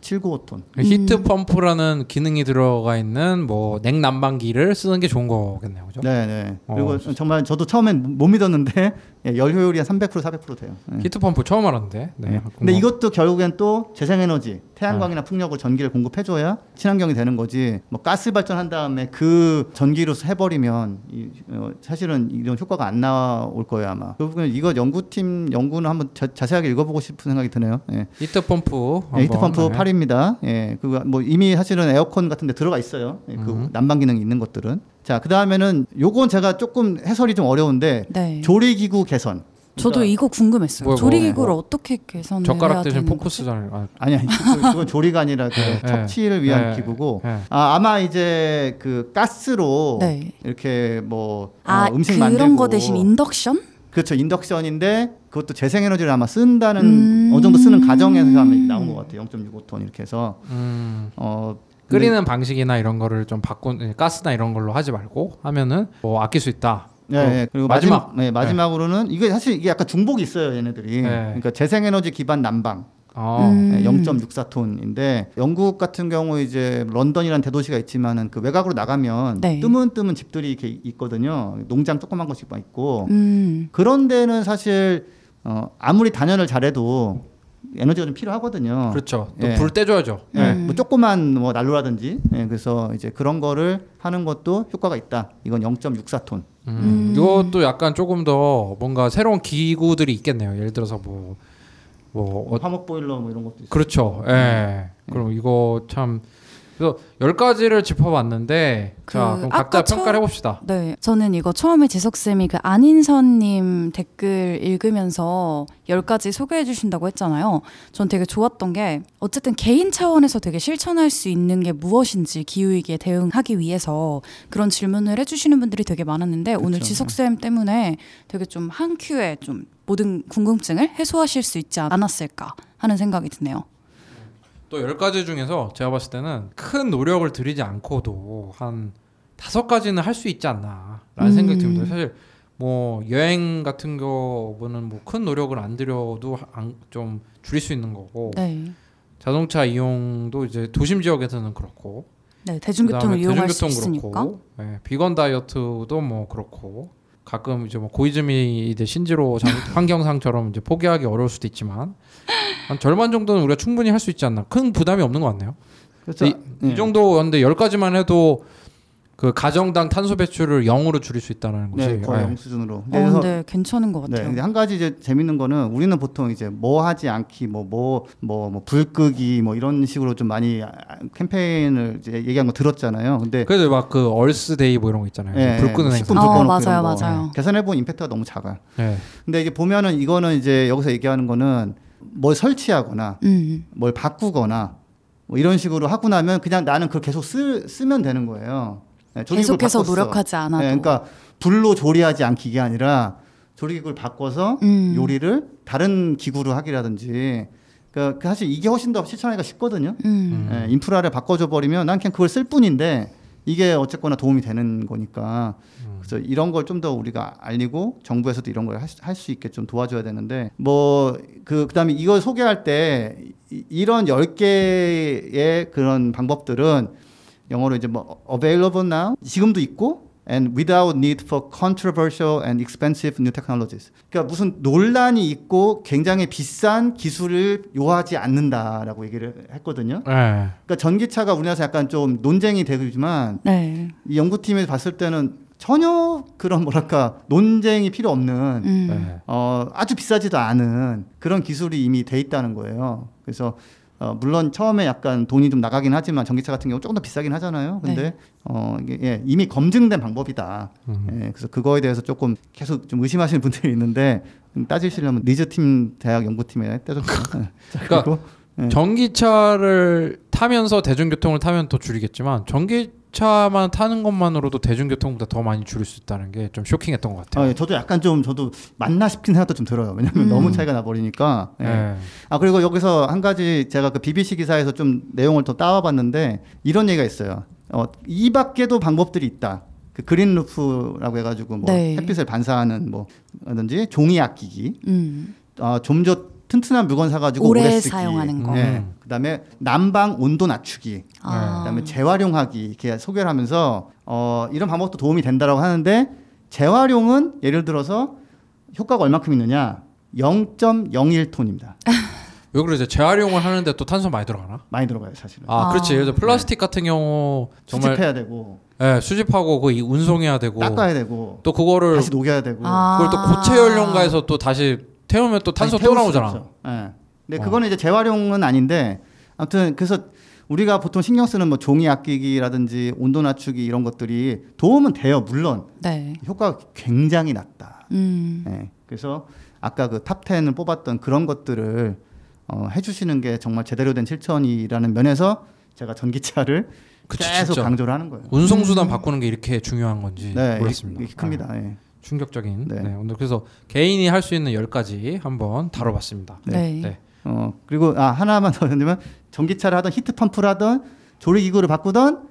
0.795톤. 히트 펌프라는 기능이 들어가 있는 뭐 냉난방기를 쓰는 게 좋은 거겠네요, 그죠? 네, 네. 어, 그리고 진짜. 정말 저도 처음엔 못 믿었는데 예, 열 효율이 한 300% 400% 돼요. 예. 히트 펌프 처음 알았는데. 네. 네. 근데 이것도 결국엔 또 재생에너지, 태양광이나 풍력을 전기를 공급해줘야 친환경이 되는 거지. 뭐 가스 발전한 다음에 그 전기로 해버리면 이, 어, 사실은 이런 효과가 안 나올 거예요 아마. 결국엔 이거 연구팀 연구는 한번 자, 자세하게 읽어보고 싶은 생각이 드네요. 예. 히트 펌프. 예, 히트 펌프 네. 8입니다. 예, 그거 뭐 이미 사실은 에어컨 같은 데 들어가 있어요. 예, 그 음. 난방 기능이 있는 것들은. 자, 그 다음에는 요건 제가 조금 해설이 좀 어려운데 네. 조리 기구 개선. 저도 그러니까- 이거 궁금했어요. 뭐야, 조리기구를 뭐. 어떻게 개선을 젓가락 대신? 포커스잖아요. 아, 아니 아니 그건, 조리가 아니라 그 *laughs* 네, 척치를 위한 네, 기구고 네. 아, 아마 이제 그 가스로 네. 이렇게 뭐 아, 어, 음식 그런 만들고 거 대신 인덕션? 그렇죠 인덕션인데 그것도 재생에너지를 아마 쓴다는 음. 어느 정도 쓰는 가정에서 아마 나온 것 같아요 0.65톤 이렇게 해서 음. 어 끓이는 방식이나 이런 거를 좀 바꾼 예, 가스나 이런 걸로 하지 말고 하면은 뭐 아낄 수 있다. 네, 어, 네. 그리고 마지막. 마지막 네, 마지막으로는 이게 사실 이게 약간 중복이 있어요 얘네들이 네. 그러니까 재생에너지 기반 난방 어. 음. 네, 0.64톤인데 영국 같은 경우 이제 런던이라는 대도시가 있지만은 그 외곽으로 나가면 네. 뜨문뜨문 집들이 이렇게 있거든요. 농장 조그만 것씩 막 있고 음. 그런 데는 사실 어, 아무리 단열을 잘해도 에너지가 좀 필요하거든요. 그렇죠. 또 예. 불 떼줘야죠. 예, 음. 뭐 조그만 뭐 난로라든지 예, 그래서 이제 그런 거를 하는 것도 효과가 있다. 이건 0.64톤. 음. 음. 이것도 약간 조금 더 뭔가 새로운 기구들이 있겠네요. 예를 들어서 뭐 뭐 어, 화목 보일러 뭐 이런 것도 있어요. 그렇죠. 예. 그럼 이거 참 그래서 열 가지를 짚어봤는데 그 자 그럼 각자 평가를 해봅시다. 네, 저는 이거 처음에 지석 쌤이 그 안인선님 댓글 읽으면서 열 가지 소개해 주신다고 했잖아요. 전 되게 좋았던 게 어쨌든 개인 차원에서 되게 실천할 수 있는 게 무엇인지 기후 위기에 대응하기 위해서 그런 질문을 해주시는 분들이 되게 많았는데 오늘 그쵸. 지석 쌤 때문에 되게 좀 한 큐에 좀 모든 궁금증을 해소하실 수 있지 않았을까 하는 생각이 드네요. 또열 가지 중에서 제가 봤을 때는 큰 노력을 들이지 않고도 한 다섯 가지는 할 수 있지 않나라는 음. 생각이 듭니다. 사실 뭐 여행 같은 경우는 뭐 큰 노력을 안 들여도 안- 좀 줄일 수 있는 거고 네, 자동차 이용도 이제 도심 지역에서는 그렇고 네 대중교통을 이용할 수 대중교통 있으니까. 그렇고 예, 비건 다이어트도 뭐 그렇고 가끔 이제 뭐 고이즈미 이제 신지로 장- *laughs* 환경상처럼 이제 포기하기 어려울 수도 있지만 한 절반 정도는 우리가 충분히 할 수 있지 않나 큰 부담이 없는 것 같네요. 그렇죠. 이, 예. 이 정도였는데 열 가지만 해도 그 가정당 탄소 배출을 0으로 줄일 수 있다는 것이 네, 거의 예. 영 수준으로. 어, 그래서 근데 괜찮은 것 네, 같아요. 근데 한 가지 이제 재밌는 거는 우리는 보통 이제 뭐 하지 않기, 뭐뭐뭐뭐불 끄기 뭐 이런 식으로 좀 많이 아, 캠페인을 이제 얘기한 거 들었잖아요. 근데 그래도 막그 얼스데이 뭐 이런 거 있잖아요. 예, 불 끄는 예, 행사. 식품 어, 맞아요. 맞아요. 예. 계산해 보면 임팩트가 너무 작아요. 예. 근데 이게 보면은 이거는 이제 여기서 얘기하는 거는 뭘 설치하거나 음. 뭘 바꾸거나 뭐 이런 식으로 하고 나면 그냥 나는 그걸 계속 쓰, 쓰면 되는 거예요. 네, 계속해서 바꿨어. 노력하지 않아도. 네, 그러니까 불로 조리하지 않기 게 아니라 조리기구를 바꿔서 음. 요리를 다른 기구로 하기라든지 그러니까 그 사실 이게 훨씬 더 실천하기가 쉽거든요. 음. 예, 인프라를 바꿔줘 버리면 난 그냥 그걸 쓸 뿐인데 이게 어쨌거나 도움이 되는 거니까 그래서 이런 걸 좀 더 우리가 알리고 정부에서도 이런 걸 할 수 있게 좀 도와줘야 되는데 뭐 그 그다음에 이걸 소개할 때 이- 이런 열 개의 그런 방법들은 영어로 이제 뭐 available now 지금도 있고 and without need for controversial and expensive new technologies. 그러니까 무슨 논란이 있고 굉장히 비싼 기술을 요하지 않는다라고 얘기를 했거든요. 예. 그러니까 전기차가 우리나라에서 약간 좀 논쟁이 되지만 네. 이 연구팀에서 봤을 때는 전혀 그런 뭐랄까 논쟁이 필요 없는 음. 예. 어, 아주 비싸지도 않은 그런 기술이 이미 돼 있다는 거예요. 그래서 어, 물론 처음에 약간 돈이 좀 나가긴 하지만 전기차 같은 경우 조금 더 비싸긴 하잖아요. 근데 네. 어, 이게 예, 이미 검증된 방법이다. 음. 예, 그래서 그거에 대해서 조금 계속 좀 의심하시는 분들이 있는데 음, 따지시려면 리즈 팀 대학 연구팀에 따졌고요. *laughs* 그러니까 그리고 예. 전기차를 타면서 대중교통을 타면 더 줄이겠지만 전기 차만 타는 것만으로도 대중교통보다 더 많이 줄일 수 있다는 게 좀 쇼킹했던 것 아, 같아요. 예, 저도 약간 좀 저도 맞나 싶긴 생각도 좀 들어요. 왜냐하면 음. 너무 차이가 나 버리니까. 예. 예. 아 그리고 여기서 한 가지 제가 그 BBC 기사에서 좀 내용을 더 따와봤는데 이런 얘기가 있어요. 어, 이 밖에도 방법들이 있다. 그 그린 루프라고 해가지고 뭐 네. 햇빛을 반사하는 뭐라든지 종이 아끼기, 음. 어, 좀더 튼튼한 물건 사가지고 오래 오래 쓰기. 사용하는 거. 예. 음. 그다음에 난방 온도 낮추기. 아. 그다음에 재활용하기 이렇게 소개를 하면서 어, 이런 방법도 도움이 된다라고 하는데 재활용은 예를 들어서 효과가 얼마큼 있느냐? 0.01톤입니다. 여기로 이제 재활용을 하는데 또 탄소 많이 들어가나? 많이 들어가요, 사실은. 아, 아. 그렇지. 예를 들어 플라스틱 같은 경우 정말 수집해야 되고 예, 수집하고 그이 운송해야 되고 닦아야 되고 또 그거를 다시 녹여야 되고 아. 그걸 또 고체 연료가에서 또 다시 태우면 또 탄소 다시 또 나오잖아. 예. 근데 어. 그거는 이제 재활용은 아닌데 아무튼 그래서 우리가 보통 신경 쓰는 뭐 종이 아끼기라든지 온도 낮추기 이런 것들이 도움은 돼요. 물론 네. 효과가 굉장히 낮다. 음. 예. 그래서 아까 그 top 10을 뽑았던 그런 것들을 어, 해주시는 게 정말 제대로 된 실천이라는 면에서 제가 전기차를 그치, 계속 진짜. 강조를 하는 거예요. 운송수단 바꾸는 게 이렇게 중요한 건지 네, 몰랐습니다. 이게 큽니다. 예. 충격적인. 네. 네. 오늘 그래서 개인이 할 수 있는 10가지 한번 다뤄봤습니다. 네. 네. 어 그리고 아 하나만 더 하면 전기차를 하던 히트 펌프를 하던 조리 기구를 바꾸던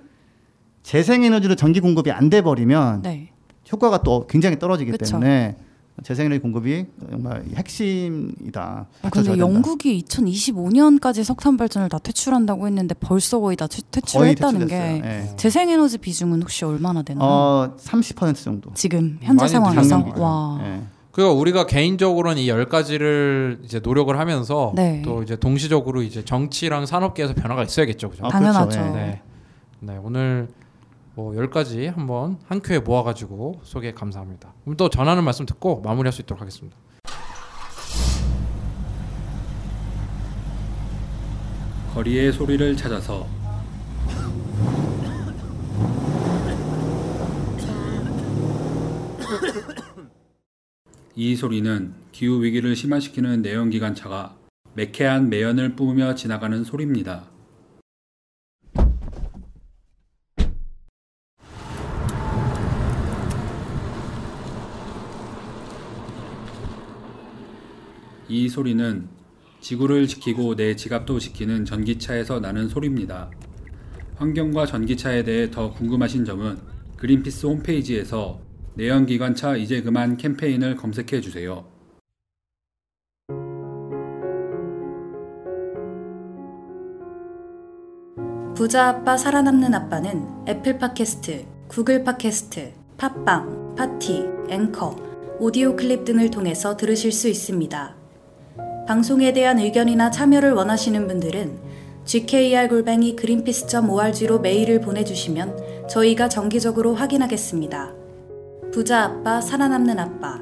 재생에너지로 전기 공급이 안 돼 버리면 네. 효과가 또 굉장히 떨어지기 그쵸. 때문에 재생에너지 공급이 정말 핵심이다. 어, 받쳐줘야 근데. 영국이 2025년까지 석탄 발전을 다 퇴출한다고 했는데 벌써 거의 다 퇴- 퇴출했다는. 게 예. 재생에너지 비중은 혹시 얼마나 되나요? 어, 30% 정도. 지금 현재 상황에서. 와. 예. 그리고 우리가 개인적으로는 이 10가지를 이제 노력을 하면서 네. 또 이제 동시적으로 이제 정치랑 산업계에서 변화가 있어야겠죠. 그죠? 아, 당연하죠. 그렇죠. 예. 네. 네, 오늘 뭐 10가지 한번 한 큐에 모아 가지고 소개 감사합니다. 그럼 또 전하는 말씀 듣고 마무리할 수 있도록 하겠습니다. 거리의 소리를 찾아서 이 소리는 기후 위기를 심화시키는 내연기관차가 매캐한 매연을 뿜으며 지나가는 소리입니다. 이 소리는 지구를 지키고 내 지갑도 지키는 전기차에서 나는 소리입니다. 환경과 전기차에 대해 더 궁금하신 점은 그린피스 홈페이지에서 내연기관차 이제 그만 캠페인을 검색해 주세요. 부자 아빠 살아남는 아빠는 애플 팟캐스트, 구글 팟캐스트, 팟빵, 파티, 앵커, 오디오 클립 등을 통해서 들으실 수 있습니다. 방송에 대한 의견이나 참여를 원하시는 분들은 gkr greenpeace.org로 메일을 보내주시면 저희가 정기적으로 확인하겠습니다. 부자 아빠 살아남는 아빠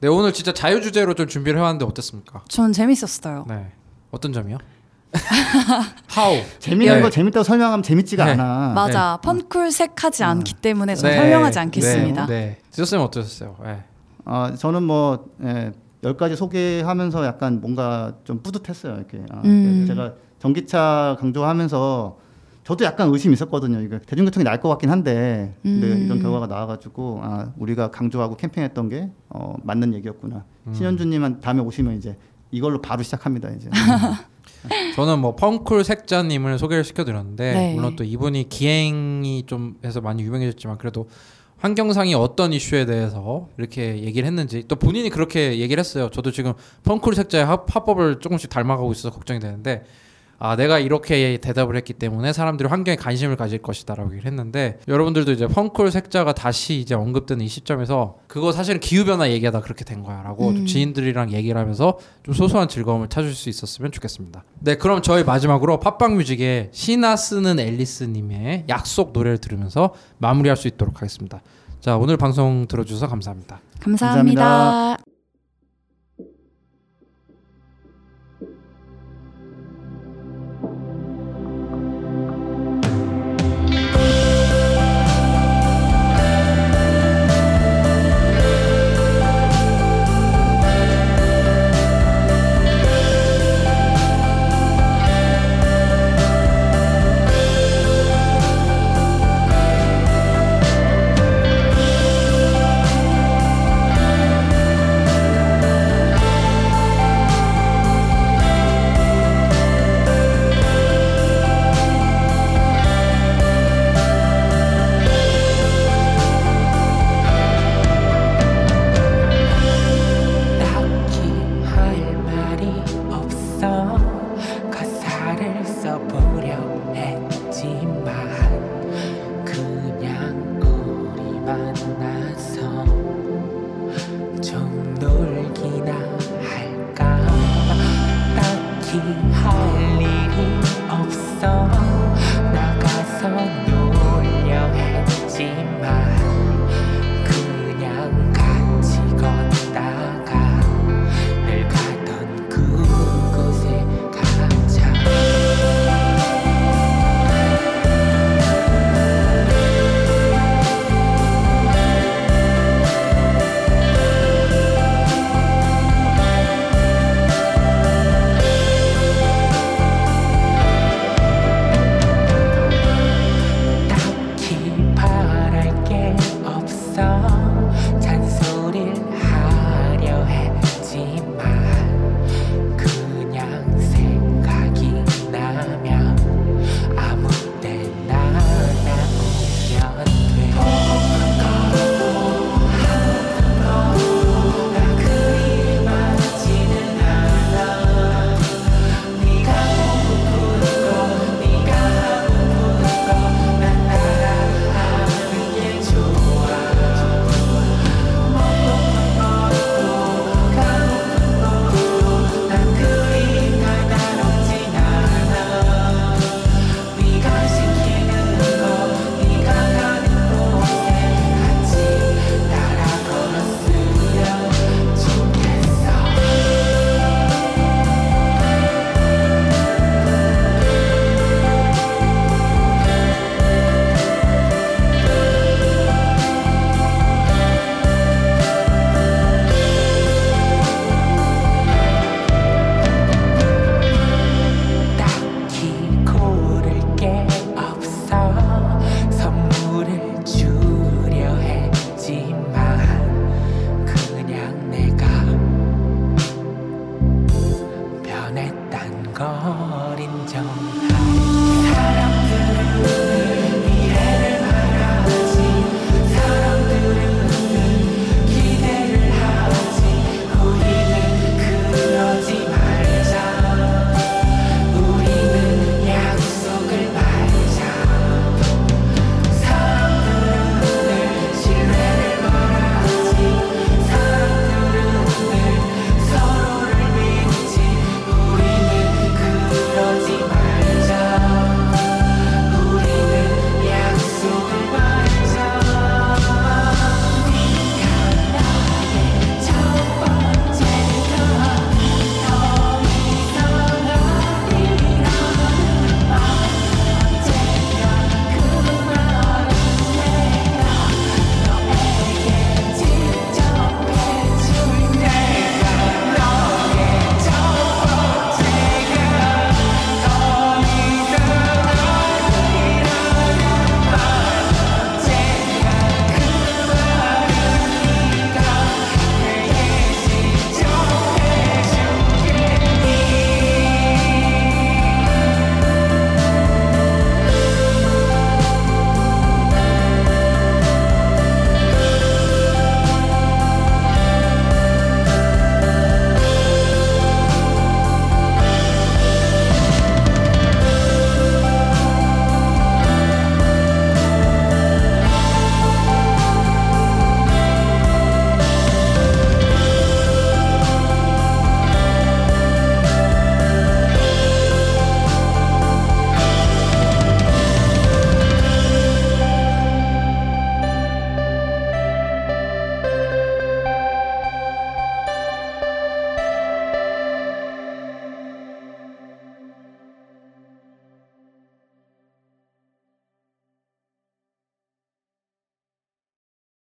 네, 오늘 진짜 자유 주제로 좀 준비를 해 왔는데 어땠습니까? 전 재밌었어요. 네. 어떤 점이요? *laughs* How? 재밌는 네. 거 재밌다고 설명하면 재밌지가 네. 않아. 맞아. 펀쿨색하지 않기 때문에 전 네. 설명하지 않겠습니다. 네. 네. 지소쌤 어떠셨어요? 네. 어, 저는 뭐 예, 열 가지 소개하면서 약간 뭔가 좀 뿌듯했어요. 이렇게 아, 음. 제가 전기차 강조하면서 저도 약간 의심이 있었거든요. 이거 대중교통이 날 것 같긴 한데 근데 음. 이런 결과가 나와가지고 아, 우리가 강조하고 캠페인했던 게 어, 맞는 얘기였구나. 음. 신현주님한 다음에 오시면 이제 이걸로 바로 시작합니다. 이제 *laughs* *laughs* 저는 뭐 펑쿨 색자님을 소개를 시켜드렸는데 네. 물론 또 이분이 기행이 좀 해서 많이 유명해졌지만 그래도 환경상이 어떤 이슈에 대해서 이렇게 얘기를 했는지 또 본인이 그렇게 얘기를 했어요. 저도 지금 펑쿨 색자의 합, 합법을 조금씩 닮아가고 있어서 걱정이 되는데 아 내가 이렇게 대답을 했기 때문에 사람들이 환경에 관심을 가질 것이다라고 얘기를 했는데 여러분들도 이제 펑쿨 색자가 다시 이제 언급되는 이 시점에서 그거 사실은 기후 변화 얘기하다 그렇게 된 거야라고 음. 좀 지인들이랑 얘기를 하면서 좀 소소한 즐거움을 찾을 수 있었으면 좋겠습니다. 네, 그럼 저희 마지막으로 팟빵 뮤직의 시나 쓰는 앨리스 님의 약속 노래를 들으면서 마무리할 수 있도록 하겠습니다. 자 오늘 방송 들어주셔서 감사합니다. 감사합니다. 감사합니다.